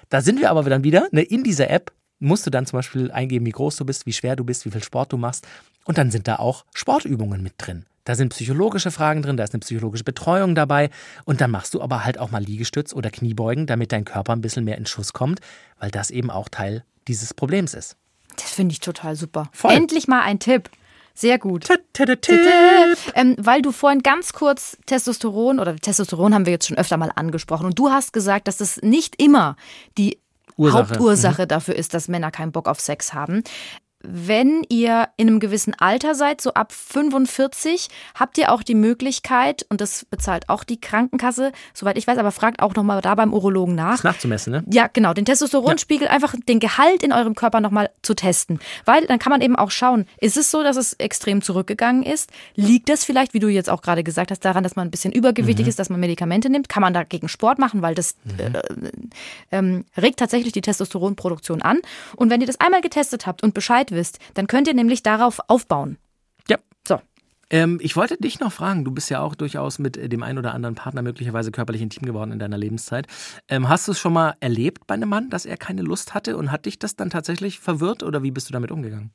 Da sind wir aber dann wieder, ne, in dieser App musst du dann zum Beispiel eingeben, wie groß du bist, wie schwer du bist, wie viel Sport du machst. Und dann sind da auch Sportübungen mit drin. Da sind psychologische Fragen drin, da ist eine psychologische Betreuung dabei. Und dann machst du aber halt auch mal Liegestütz oder Kniebeugen, damit dein Körper ein bisschen mehr in Schuss kommt, weil das eben auch Teil dieses Problems ist. Das finde ich total super. Voll. Endlich mal ein Tipp. Sehr gut. Ähm, weil du vorhin ganz kurz Testosteron oder Testosteron haben wir jetzt schon öfter mal angesprochen und du hast gesagt, dass das nicht immer die Ursache. Hauptursache dafür ist, dass Männer keinen Bock auf Sex haben. Wenn ihr in einem gewissen Alter seid, so ab 45, habt ihr auch die Möglichkeit, und das bezahlt auch die Krankenkasse, soweit ich weiß, aber fragt auch nochmal da beim Urologen nach. Das nachzumessen, ne? Ja, genau, den Testosteronspiegel, einfach den Gehalt in eurem Körper nochmal zu testen. Weil dann kann man eben auch schauen, ist es so, dass es extrem zurückgegangen ist? Liegt das vielleicht, wie du jetzt auch gerade gesagt hast, daran, dass man ein bisschen übergewichtig ist, dass man Medikamente nimmt? Kann man dagegen Sport machen, weil das äh, ähm, regt tatsächlich die Testosteronproduktion an. Und wenn ihr das einmal getestet habt und Bescheid wisst, dann könnt ihr nämlich darauf aufbauen. Ja. So. Ähm, ich wollte dich noch fragen, du bist ja auch durchaus mit äh, dem einen oder anderen Partner möglicherweise körperlich intim geworden in deiner Lebenszeit. Ähm, hast du es schon mal erlebt bei einem Mann, dass er keine Lust hatte und hat dich das dann tatsächlich verwirrt oder wie bist du damit umgegangen?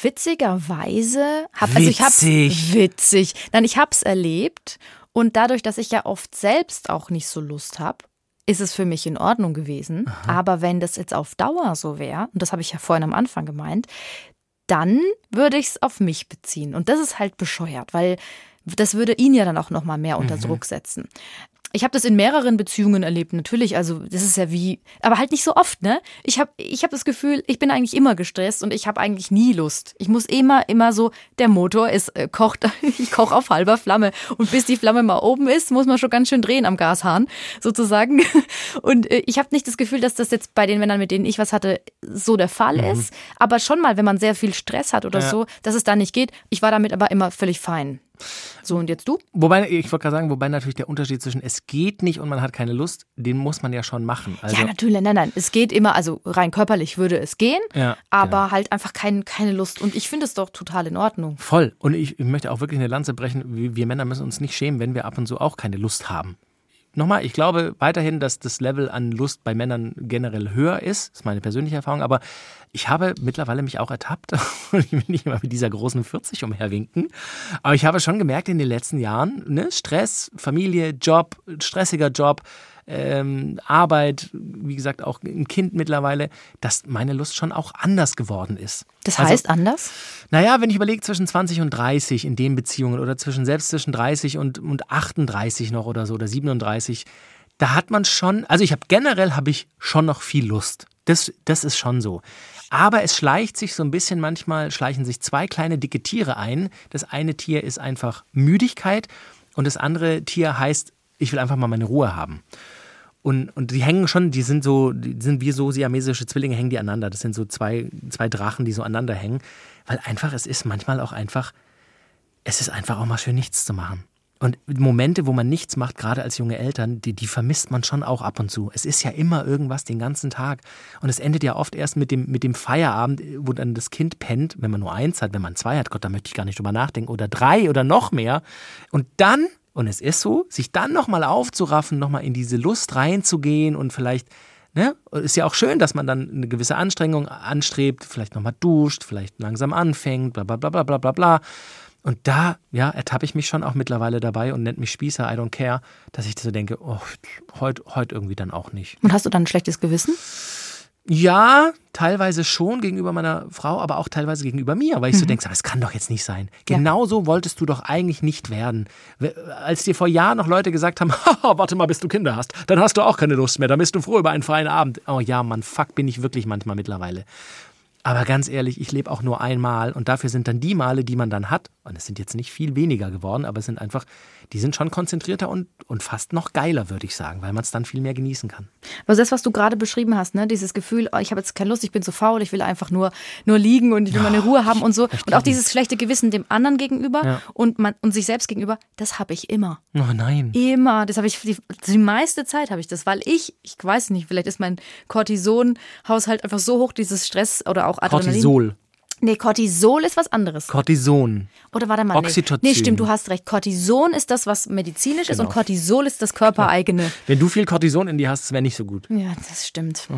Witzigerweise hab, also ich hab's Witzig. witzig. Nein, ich hab's erlebt und dadurch, dass ich ja oft selbst auch nicht so Lust habe, ist es für mich in Ordnung gewesen. Aber wenn das jetzt auf Dauer so wäre, und das habe ich ja vorhin am Anfang gemeint, dann würde ich es auf mich beziehen. Und das ist halt bescheuert, weil das würde ihn ja dann auch noch mal mehr unter Druck setzen. Ich habe das in mehreren Beziehungen erlebt, natürlich. Also das ist ja wie, aber halt nicht so oft, ne? Ich habe ich hab das Gefühl, ich bin eigentlich immer gestresst und ich habe eigentlich nie Lust. Ich muss immer, immer so, der Motor ist äh, kocht, ich koche auf halber Flamme und bis die Flamme mal oben ist, muss man schon ganz schön drehen am Gashahn sozusagen. Und äh, ich habe nicht das Gefühl, dass das jetzt bei den Männern, mit denen ich was hatte, so der Fall ist. Aber schon mal, wenn man sehr viel Stress hat oder Ja. so, dass es da nicht geht. Ich war damit aber immer völlig fein. So und jetzt du? Wobei, ich wollte gerade sagen, wobei natürlich der Unterschied zwischen es geht nicht und man hat keine Lust, den muss man ja schon machen. Also, ja, natürlich, nein, nein. Es geht immer, also rein körperlich würde es gehen, Ja, aber halt einfach kein, keine Lust. Und ich finde es doch total in Ordnung. Voll. Und ich, ich möchte auch wirklich eine Lanze brechen. Wir, wir Männer müssen uns nicht schämen, wenn wir ab und zu auch keine Lust haben. Nochmal, ich glaube weiterhin, dass das Level an Lust bei Männern generell höher ist. Das ist meine persönliche Erfahrung. Aber ich habe mittlerweile mich auch ertappt. Ich will nicht immer mit dieser großen 40 umherwinken. Aber ich habe schon gemerkt in den letzten Jahren, ne, Stress, Familie, Job, stressiger Job, ähm, Arbeit, wie gesagt, auch ein Kind mittlerweile, dass meine Lust schon auch anders geworden ist. Das Also- heißt anders? naja, wenn ich überlege zwischen 20 und 30 in den Beziehungen oder zwischen selbst zwischen 30 und, und 38 noch oder so oder 37, da hat man schon, also ich habe generell habe ich schon noch viel Lust. Das, das ist schon so. Aber es schleicht sich so ein bisschen manchmal, schleichen sich zwei kleine dicke Tiere ein. Das eine Tier ist einfach Müdigkeit und das andere Tier heißt, ich will einfach mal meine Ruhe haben. Und, und die hängen schon, die sind so, die sind wie so siamesische Zwillinge, hängen die aneinander. Das sind so zwei, zwei Drachen, die so aneinander hängen. Weil einfach, es ist manchmal auch einfach, es ist einfach auch mal schön, nichts zu machen. Und Momente, wo man nichts macht, gerade als junge Eltern, die, die vermisst man schon auch ab und zu. Es ist ja immer irgendwas den ganzen Tag. Und es endet ja oft erst mit dem, mit dem Feierabend, wo dann das Kind pennt, wenn man nur eins hat, wenn man zwei hat, Gott, da möchte ich gar nicht drüber nachdenken, oder drei oder noch mehr. Und dann, und es ist so, sich dann nochmal aufzuraffen, nochmal in diese Lust reinzugehen und vielleicht Ne? Ist ja auch schön, dass man dann eine gewisse Anstrengung anstrebt, vielleicht nochmal duscht, vielleicht langsam anfängt, bla bla bla bla bla bla bla. Und da, ja, ertappe ich mich schon auch mittlerweile dabei und nennt mich Spießer, I don't care, dass ich so denke, oh, heute heut irgendwie dann auch nicht. Und hast du dann ein schlechtes Gewissen? Ja, teilweise schon gegenüber meiner Frau, aber auch teilweise gegenüber mir, weil ich so denke, das kann doch jetzt nicht sein. Genauso wolltest du doch eigentlich nicht werden. We- Als dir vor Jahren noch Leute gesagt haben, warte mal, bis du Kinder hast, dann hast du auch keine Lust mehr, dann bist du froh über einen freien Abend. Oh ja, Mann, fuck bin ich wirklich manchmal mittlerweile. Aber ganz ehrlich, ich lebe auch nur einmal und dafür sind dann die Male, die man dann hat, und es sind jetzt nicht viel weniger geworden, aber es sind einfach, die sind schon konzentrierter und, und fast noch geiler, würde ich sagen, weil man es dann viel mehr genießen kann. Aber das, was du gerade beschrieben hast, ne, dieses Gefühl, oh, ich habe jetzt keine Lust, ich bin zu faul, ich will einfach nur, nur liegen und ich will meine Ruhe haben und so. Und auch dieses schlechte Gewissen dem anderen gegenüber Ja. und, man, und sich selbst gegenüber, das habe ich immer. Oh nein. Immer. Das habe ich die, die meiste Zeit habe ich das, weil ich, ich weiß nicht, vielleicht ist mein Cortison-Haushalt einfach so hoch, dieses Stress oder auch Adrenalin. Cortisol. Nee, Cortisol ist was anderes. Cortison. Oder warte mal, nee. Oxytocin. nee, stimmt, du hast recht. Cortison ist das, was medizinisch ist Genau. und Cortisol ist das körpereigene. Wenn du viel Cortison in dir hast, wäre nicht so gut. Ja, das stimmt.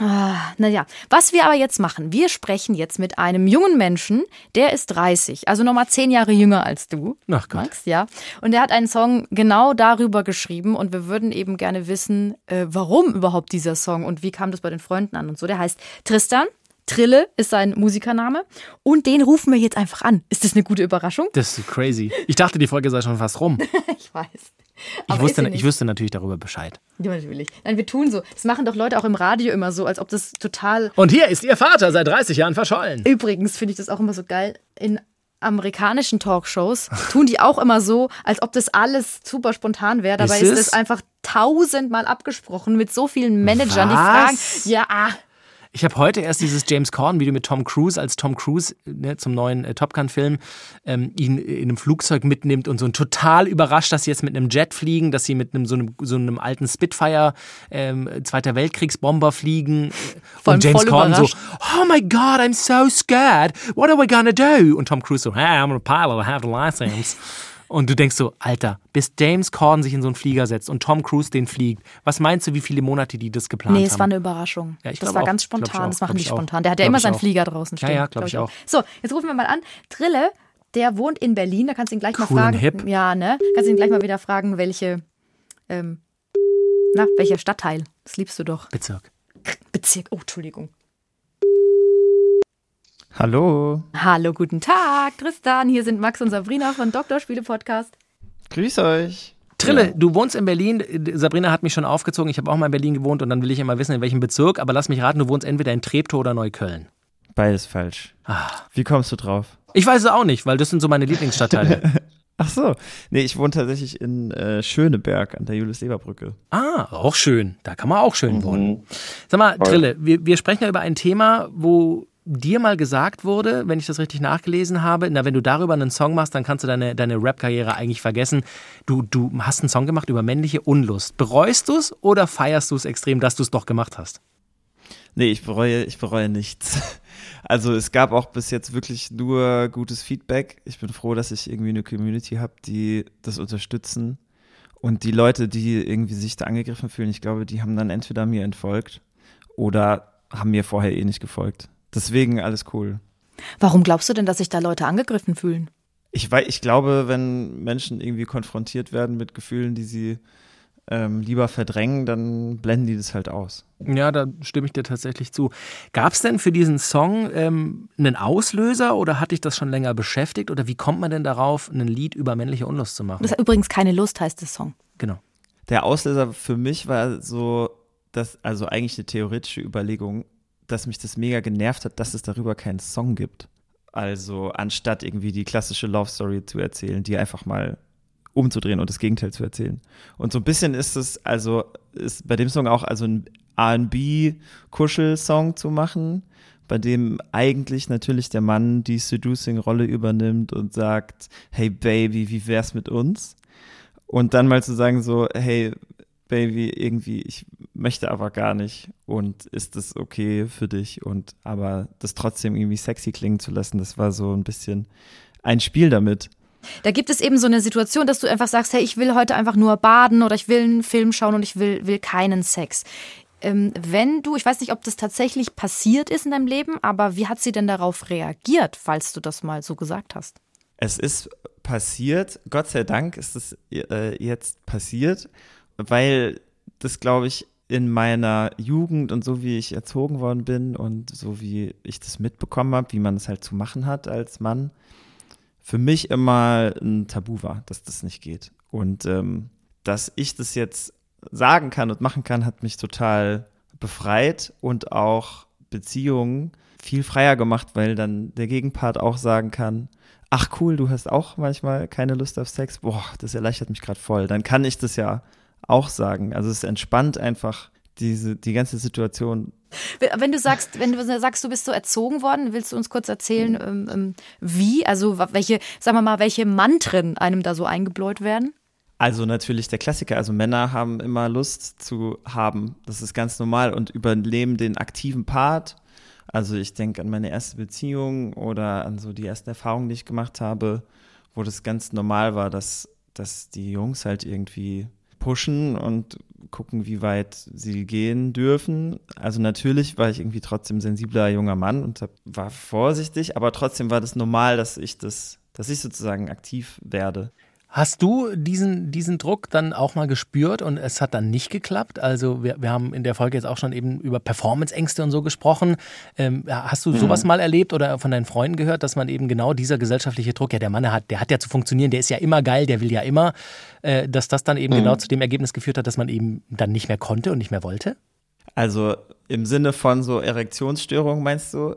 Ah, naja, was wir aber jetzt machen, wir sprechen jetzt mit einem jungen Menschen, der ist 30, also nochmal zehn Jahre jünger als du. Ach Gott. Max, ja. Und der hat einen Song genau darüber geschrieben und wir würden eben gerne wissen, äh, warum überhaupt dieser Song und wie kam das bei den Freunden an und so. Der heißt Tristan. Trille ist sein Musikername und den rufen wir jetzt einfach an. Ist das eine gute Überraschung? Das ist crazy. Ich dachte, die Folge sei schon fast rum. Ich weiß. Ich Aber wusste, ich wüsste natürlich darüber Bescheid. Ja, natürlich. Nein, wir tun so. Das machen doch Leute auch im Radio immer so, als ob das total Und hier ist ihr Vater seit 30 Jahren verschollen. Übrigens finde ich das auch immer so geil. In amerikanischen Talkshows tun die auch immer so, als ob das alles super spontan wäre. Dabei Ist ist es? einfach tausendmal abgesprochen mit so vielen Managern, die Was? fragen, ja, ah, Ich habe heute erst dieses James Corden-Video mit Tom Cruise, als Tom Cruise ne, zum neuen äh, Top Gun-Film ähm, ihn in einem Flugzeug mitnimmt und so ein total überrascht, dass sie jetzt mit einem Jet fliegen, dass sie mit einem so einem, so einem alten Spitfire ähm, Zweiter Weltkriegsbomber fliegen. Vor allem und James Corden so, überrascht. oh my God, I'm so scared. What are we gonna do? Und Tom Cruise so, hey, I'm a pilot, I have the license. Und du denkst so, Alter, bis James Corden sich in so einen Flieger setzt und Tom Cruise den fliegt, was meinst du, wie viele Monate die das geplant nee, haben? es war eine Überraschung. Ja, ich das war auch. ganz spontan, auch. das machen die spontan. Der hat ja immer seinen auch. Flieger draußen Ja, stehen. ja, glaub ich auch. So, jetzt rufen wir mal an. Trille, der wohnt in Berlin, da kannst du ihn gleich mal Cool und fragen. hip. Ja, ne? Kannst du ihn gleich mal wieder fragen, welche, ähm, na, welcher Stadtteil? Das liebst du doch. Bezirk. Bezirk. Oh, Entschuldigung. Hallo, Hallo, guten Tag, Tristan. Hier sind Max und Sabrina von Doktorspiele Podcast. grüß euch. Trille, Ja. du wohnst in Berlin. Sabrina hat mich schon aufgezogen. Ich habe auch mal in Berlin gewohnt und dann will ich immer wissen, in welchem Bezirk. Aber lass mich raten, du wohnst entweder in Treptow oder Neukölln. Beides falsch. Wie kommst du drauf? Ich weiß es auch nicht, weil das sind so meine Lieblingsstadtteile. Ach so, nee, ich wohne tatsächlich in äh, Schöneberg an der Julius-Leber-Brücke. ah, auch schön. Da kann man auch schön wohnen. Sag mal, Trille, wir, wir sprechen ja über ein Thema, wo dir mal gesagt wurde, wenn ich das richtig nachgelesen habe, na, wenn du darüber einen Song machst, dann kannst du deine, deine Rap-Karriere eigentlich vergessen. Du, du hast einen Song gemacht über männliche Unlust. Bereust du es oder feierst du es extrem, dass du es doch gemacht hast? Nee, ich bereue, ich bereue nichts. Also es gab auch bis jetzt wirklich nur gutes Feedback. Ich bin froh, dass ich irgendwie eine Community habe, die das unterstützen. Und die Leute, die irgendwie sich da angegriffen fühlen, ich glaube, die haben dann entweder mir entfolgt oder haben mir vorher eh nicht gefolgt. Deswegen alles cool. Warum glaubst du denn, dass sich da Leute angegriffen fühlen? Ich, wei- ich glaube, wenn Menschen irgendwie konfrontiert werden mit Gefühlen, die sie ähm, lieber verdrängen, dann blenden die das halt aus. Ja, da stimme ich dir tatsächlich zu. Gab es denn für diesen Song ähm, einen Auslöser oder hat dich das schon länger beschäftigt? Oder wie kommt man denn darauf, ein Lied über männliche Unlust zu machen? Das ist übrigens keine Lust, heißt der Song. Genau. Der Auslöser für mich war so, dass, also eigentlich eine theoretische Überlegung, dass mich das mega genervt hat, dass es darüber keinen Song gibt. Also anstatt irgendwie die klassische Love Story zu erzählen, die einfach mal umzudrehen und das Gegenteil zu erzählen. Und so ein bisschen ist es, also ist bei dem Song auch also ein R&B-Kuschel-Song zu machen, bei dem eigentlich natürlich der Mann die Seducing-Rolle übernimmt und sagt, hey Baby, wie wär's mit uns? Und dann mal zu sagen so, hey Baby, irgendwie, ich möchte aber gar nicht und ist das okay für dich und aber das trotzdem irgendwie sexy klingen zu lassen, das war so ein bisschen ein Spiel damit. Da gibt es eben so eine Situation, dass du einfach sagst, hey, ich will heute einfach nur baden oder ich will einen Film schauen und ich will, will keinen Sex. Ähm, wenn du, ich weiß nicht, ob das tatsächlich passiert ist in deinem Leben, aber wie hat sie denn darauf reagiert, falls du das mal so gesagt hast? Es ist passiert, Gott sei Dank ist es äh, jetzt passiert, weil das, glaube ich, in meiner Jugend und so wie ich erzogen worden bin und so wie ich das mitbekommen habe, wie man es halt zu machen hat als Mann, für mich immer ein Tabu war, dass das nicht geht. Und ähm, dass ich das jetzt sagen kann und machen kann, hat mich total befreit und auch Beziehungen viel freier gemacht, weil dann der Gegenpart auch sagen kann, ach cool, du hast auch manchmal keine Lust auf Sex. Boah, das erleichtert mich gerade voll. Dann kann ich das ja auch sagen. Also es entspannt einfach diese, die ganze Situation. Wenn du sagst, wenn du sagst, du bist so erzogen worden, willst du uns kurz erzählen, ähm, ähm, wie, also welche, sagen wir mal, welche Mantren einem da so eingebläut werden? Also natürlich der Klassiker. Also Männer haben immer Lust zu haben. Das ist ganz normal und übernehmen den aktiven Part. Also ich denke an meine erste Beziehung oder an so die ersten Erfahrungen, die ich gemacht habe, wo das ganz normal war, dass, dass die Jungs halt irgendwie pushen und gucken, wie weit sie gehen dürfen. Also natürlich war ich irgendwie trotzdem sensibler junger Mann und war vorsichtig, aber trotzdem war das normal, dass ich das, dass ich sozusagen aktiv werde. Hast du diesen, diesen Druck dann auch mal gespürt und es hat dann nicht geklappt? Also wir, wir haben in der Folge jetzt auch schon eben über Performance-Ängste und so gesprochen. Ähm, hast du mhm. sowas mal erlebt oder von deinen Freunden gehört, dass man eben genau dieser gesellschaftliche Druck, ja der Mann hat, der hat ja zu funktionieren, der ist ja immer geil, der will ja immer, äh, dass das dann eben mhm. genau zu dem Ergebnis geführt hat, dass man eben dann nicht mehr konnte und nicht mehr wollte? Also im Sinne von so Erektionsstörung meinst du?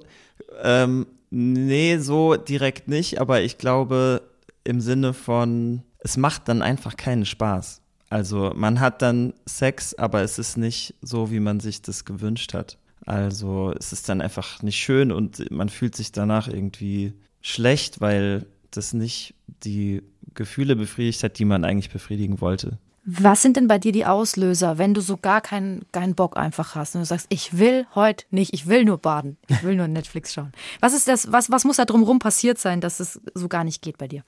Ähm, nee, so direkt nicht, aber ich glaube im Sinne von es macht dann einfach keinen Spaß. Also man hat dann Sex, aber es ist nicht so, wie man sich das gewünscht hat. Also es ist dann einfach nicht schön und man fühlt sich danach irgendwie schlecht, weil das nicht die Gefühle befriedigt hat, die man eigentlich befriedigen wollte. Was sind denn bei dir die Auslöser, wenn du so gar keinen, keinen Bock einfach hast und du sagst, ich will heute nicht, ich will nur baden, ich will nur Netflix schauen. Was ist das, was, was muss da drumherum passiert sein, dass es so gar nicht geht bei dir?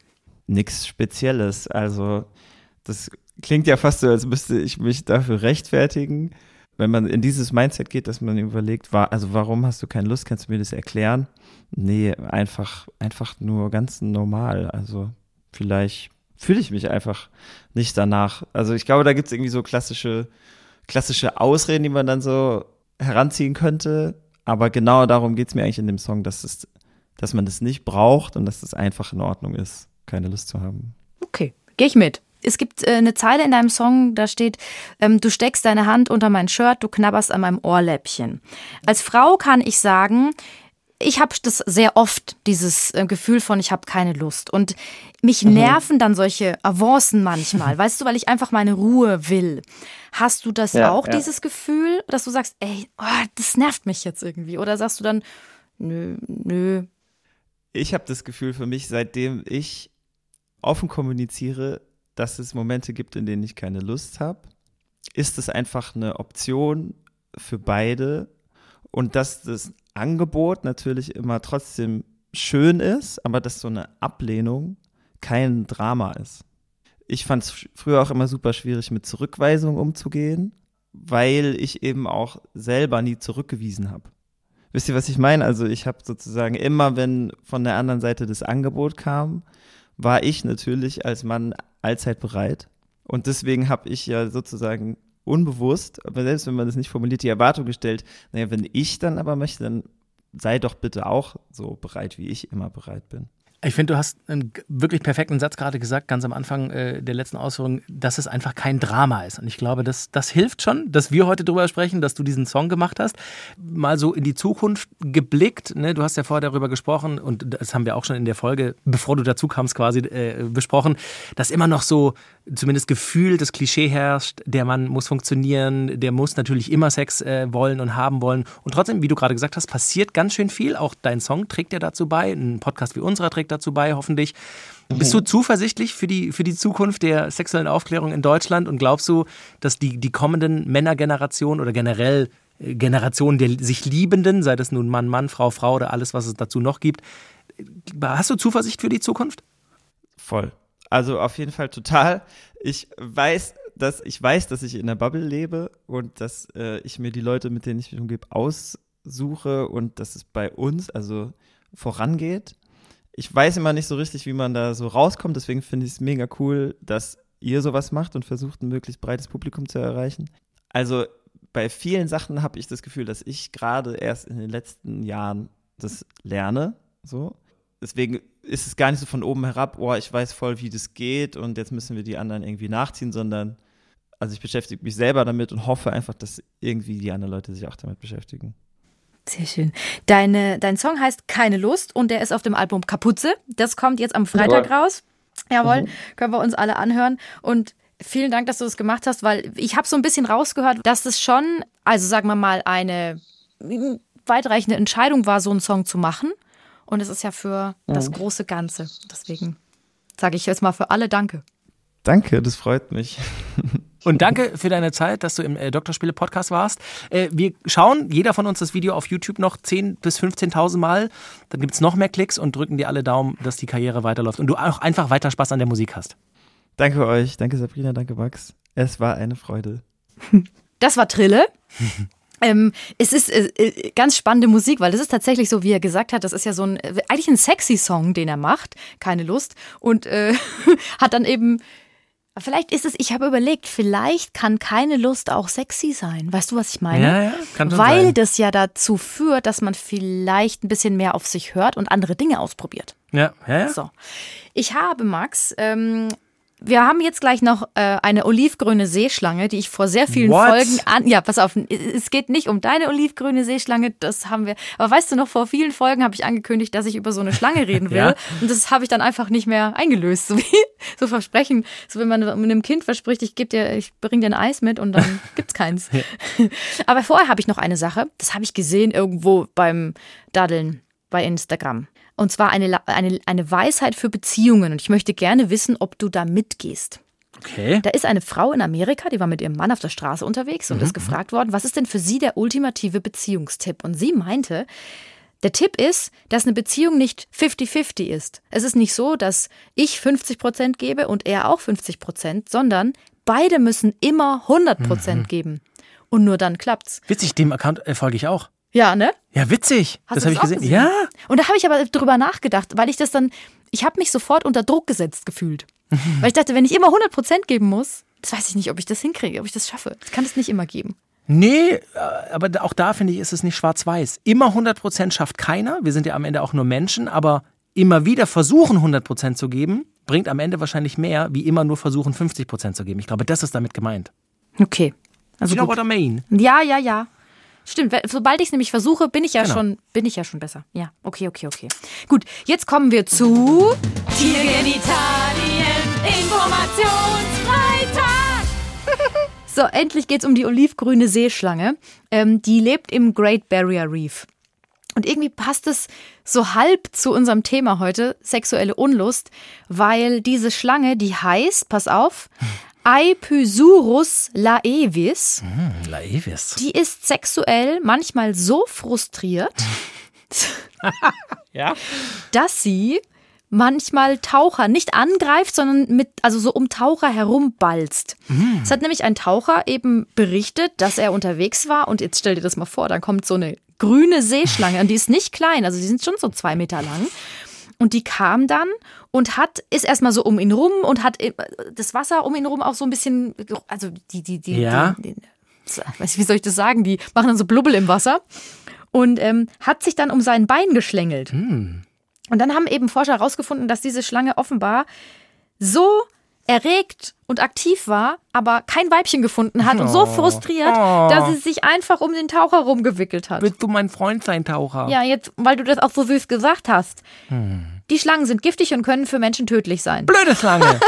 Nichts Spezielles. Also das klingt ja fast so, als müsste ich mich dafür rechtfertigen. Wenn man in dieses Mindset geht, dass man überlegt, war, also warum hast du keine Lust, kannst du mir das erklären? Nee, einfach, einfach nur ganz normal. Also vielleicht fühle ich mich einfach nicht danach. Also ich glaube, da gibt es irgendwie so klassische, klassische Ausreden, die man dann so heranziehen könnte. Aber genau darum geht es mir eigentlich in dem Song, dass, es, dass man das nicht braucht und dass das einfach in Ordnung ist keine Lust zu haben. Okay, gehe ich mit. Es gibt äh, eine Zeile in deinem Song, da steht, ähm, du steckst deine Hand unter mein Shirt, du knabberst an meinem Ohrläppchen. Als Frau kann ich sagen, ich habe das sehr oft, dieses äh, Gefühl von, ich habe keine Lust. Und mich nerven dann solche Avancen manchmal, weißt du, weil ich einfach meine Ruhe will. Hast du das ja, auch, ja. dieses Gefühl, dass du sagst, ey, oh, das nervt mich jetzt irgendwie? Oder sagst du dann, nö, nö. Ich habe das Gefühl für mich, seitdem ich offen kommuniziere, dass es Momente gibt, in denen ich keine Lust habe, ist es einfach eine Option für beide und dass das Angebot natürlich immer trotzdem schön ist, aber dass so eine Ablehnung kein Drama ist. Ich fand es früher auch immer super schwierig, mit Zurückweisung umzugehen, weil ich eben auch selber nie zurückgewiesen habe. Wisst ihr, was ich meine? Also ich habe sozusagen immer, wenn von der anderen Seite das Angebot kam, war ich natürlich als Mann allzeit bereit. Und deswegen habe ich ja sozusagen unbewusst, aber selbst wenn man das nicht formuliert, die Erwartung gestellt, naja, wenn ich dann aber möchte, dann sei doch bitte auch so bereit, wie ich immer bereit bin. Ich finde, du hast einen wirklich perfekten Satz gerade gesagt, ganz am Anfang äh, der letzten Ausführung, dass es einfach kein Drama ist. Und ich glaube, das, das hilft schon, dass wir heute darüber sprechen, dass du diesen Song gemacht hast. Mal so in die Zukunft geblickt. Ne? Du hast ja vorher darüber gesprochen und das haben wir auch schon in der Folge, bevor du dazu kamst, quasi äh, besprochen, dass immer noch so zumindest gefühlt das Klischee herrscht, der Mann muss funktionieren, der muss natürlich immer Sex äh, wollen und haben wollen. Und trotzdem, wie du gerade gesagt hast, passiert ganz schön viel. Auch dein Song trägt ja dazu bei. Ein Podcast wie unserer trägt dazu bei, hoffentlich. Bist du zuversichtlich für die, für die Zukunft der sexuellen Aufklärung in Deutschland und glaubst du, dass die, die kommenden Männergenerationen oder generell äh, Generationen der sich Liebenden, sei das nun Mann, Mann, Frau, Frau oder alles, was es dazu noch gibt, hast du Zuversicht für die Zukunft? Voll. Also auf jeden Fall total. Ich weiß, dass ich weiß, dass ich in der Bubble lebe und dass äh, ich mir die Leute, mit denen ich mich umgebe, aussuche und dass es bei uns also vorangeht. Ich weiß immer nicht so richtig, wie man da so rauskommt, deswegen finde ich es mega cool, dass ihr sowas macht und versucht, ein möglichst breites Publikum zu erreichen. Also bei vielen Sachen habe ich das Gefühl, dass ich gerade erst in den letzten Jahren das lerne, so. Deswegen ist es gar nicht so von oben herab, oh, ich weiß voll, wie das geht und jetzt müssen wir die anderen irgendwie nachziehen, sondern also ich beschäftige mich selber damit und hoffe einfach, dass irgendwie die anderen Leute sich auch damit beschäftigen. Sehr schön. Deine, dein Song heißt Keine Lust und der ist auf dem Album Kapuze. Das kommt jetzt am Freitag Jawohl. raus. Jawohl, können wir uns alle anhören. Und vielen Dank, dass du das gemacht hast, weil ich habe so ein bisschen rausgehört, dass es schon, also sagen wir mal, eine weitreichende Entscheidung war, so einen Song zu machen. Und es ist ja für das große Ganze. Deswegen sage ich jetzt mal für alle Danke. Danke, das freut mich. Und danke für deine Zeit, dass du im äh, Doktorspiele-Podcast warst. Äh, wir schauen, jeder von uns das Video auf YouTube noch 10.000 bis 15.000 Mal. Dann gibt es noch mehr Klicks und drücken dir alle Daumen, dass die Karriere weiterläuft und du auch einfach weiter Spaß an der Musik hast. Danke euch, danke Sabrina, danke Max. Es war eine Freude. Das war Trille. ähm, es ist äh, äh, ganz spannende Musik, weil das ist tatsächlich so, wie er gesagt hat, das ist ja so ein, äh, eigentlich ein sexy Song, den er macht, keine Lust. Und äh, hat dann eben, vielleicht ist es, ich habe überlegt, vielleicht kann keine Lust auch sexy sein. Weißt du, was ich meine? Ja, ja, kann schon Weil sein. das ja dazu führt, dass man vielleicht ein bisschen mehr auf sich hört und andere Dinge ausprobiert. Ja, ja, ja. So. Ich habe, Max, ähm, wir haben jetzt gleich noch äh, eine olivgrüne Seeschlange, die ich vor sehr vielen What? Folgen an. Ja, pass auf, es geht nicht um deine olivgrüne Seeschlange, das haben wir. Aber weißt du noch, vor vielen Folgen habe ich angekündigt, dass ich über so eine Schlange reden will. Ja. Und das habe ich dann einfach nicht mehr eingelöst. So wie so Versprechen. So wenn man einem Kind verspricht, ich gebe dir, ich bring dir ein Eis mit und dann gibt's keins. Aber vorher habe ich noch eine Sache, das habe ich gesehen irgendwo beim Daddeln bei Instagram. Und zwar eine, eine, eine Weisheit für Beziehungen. Und ich möchte gerne wissen, ob du da mitgehst. Okay. Da ist eine Frau in Amerika, die war mit ihrem Mann auf der Straße unterwegs und ist gefragt worden, was ist denn für sie der ultimative Beziehungstipp? Und sie meinte, der Tipp ist, dass eine Beziehung nicht 50-50 ist. Es ist nicht so, dass ich 50 Prozent gebe und er auch 50 Prozent, sondern beide müssen immer 100 Prozent geben. Und nur dann klappt's. Witzig, dem Account äh, folge ich auch. Ja, ne? Ja, witzig. Hast das habe ich gesehen. gesehen? Ja. Und da habe ich aber drüber nachgedacht, weil ich das dann, ich habe mich sofort unter Druck gesetzt gefühlt. weil ich dachte, wenn ich immer 100% geben muss, das weiß ich nicht, ob ich das hinkriege, ob ich das schaffe. Ich kann es nicht immer geben. Nee, äh, aber auch da finde ich, ist es nicht schwarz-weiß. Immer 100% schafft keiner. Wir sind ja am Ende auch nur Menschen, aber immer wieder versuchen 100% zu geben, bringt am Ende wahrscheinlich mehr, wie immer nur versuchen 50% zu geben. Ich glaube, das ist damit gemeint. Okay. Also you know gut. what I mean? Ja, ja, ja. Stimmt, sobald ich es nämlich versuche, bin ich ja Genau. schon, bin ich ja schon besser. Ja, okay, okay, okay. Gut, jetzt kommen wir zu Tiergenitalien Informationsfreitag. so, endlich geht's um die olivgrüne Seeschlange. Ähm, die lebt im Great Barrier Reef. Und irgendwie passt es so halb zu unserem Thema heute, sexuelle Unlust, weil diese Schlange, die heißt, pass auf, Aipysurus laevis, Hm, Laevis. die ist sexuell manchmal so frustriert, Ja? dass sie manchmal Taucher nicht angreift, sondern mit, also so um Taucher herumbalzt. Es hat nämlich ein Taucher eben berichtet, dass er unterwegs war und jetzt stell dir das mal vor, dann kommt so eine grüne Seeschlange und die ist nicht klein, also die sind schon so zwei Meter lang. Und die kam dann und hat, ist erstmal so um ihn rum und hat das Wasser um ihn rum auch so ein bisschen, also die, die, die, Ja. die, die weiß, wie soll ich das sagen? Die machen dann so Blubbel im Wasser und ähm, hat sich dann um sein Bein geschlängelt. Und dann haben eben Forscher herausgefunden, dass diese Schlange offenbar so erregt und aktiv war, aber kein Weibchen gefunden hat und so frustriert, dass sie sich einfach um den Taucher rumgewickelt hat. Willst du mein Freund sein, Taucher? Ja, jetzt, weil du das auch so süß gesagt hast. Die Schlangen sind giftig und können für Menschen tödlich sein. Blöde Schlange.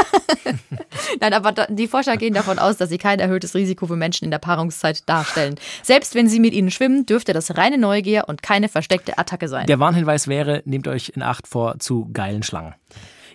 Nein, aber die Forscher gehen davon aus, dass sie kein erhöhtes Risiko für Menschen in der Paarungszeit darstellen. Selbst wenn sie mit ihnen schwimmen, dürfte das reine Neugier und keine versteckte Attacke sein. Der Warnhinweis wäre, nehmt euch in Acht vor zu geilen Schlangen.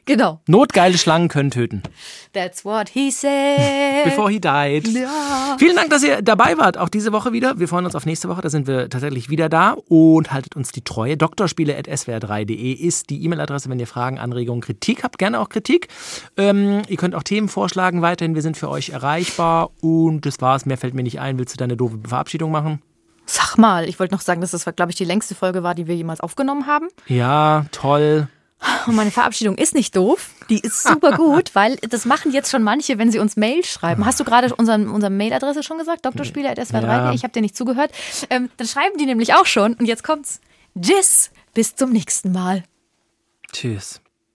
Genau. Notgeile Schlangen können töten. That's what he said. Before he died. Ja. Vielen Dank, dass ihr dabei wart, auch diese Woche wieder. Wir freuen uns auf nächste Woche, da sind wir tatsächlich wieder da und haltet uns die Treue. Doktorspiele.swr3.de ist die E-Mail-Adresse, wenn ihr Fragen, Anregungen, Kritik habt. Gerne auch Kritik. Ähm, ihr könnt auch Themen vorschlagen weiterhin. Wir sind für euch erreichbar und das war's. Mehr fällt mir nicht ein. Willst du deine doofe Verabschiedung machen? Sag mal, ich wollte noch sagen, dass das, glaube ich, die längste Folge war, die wir jemals aufgenommen haben. Ja, toll. Und meine Verabschiedung ist nicht doof. Die ist super gut, weil das machen jetzt schon manche, wenn sie uns Mail schreiben. Hast du gerade unseren, unsere Mailadresse schon gesagt? Doktorspieler.swr3.de? Ja. Ich habe dir nicht zugehört. Ähm, dann schreiben die nämlich auch schon. Und jetzt kommt's. Tschüss. Bis zum nächsten Mal. Tschüss.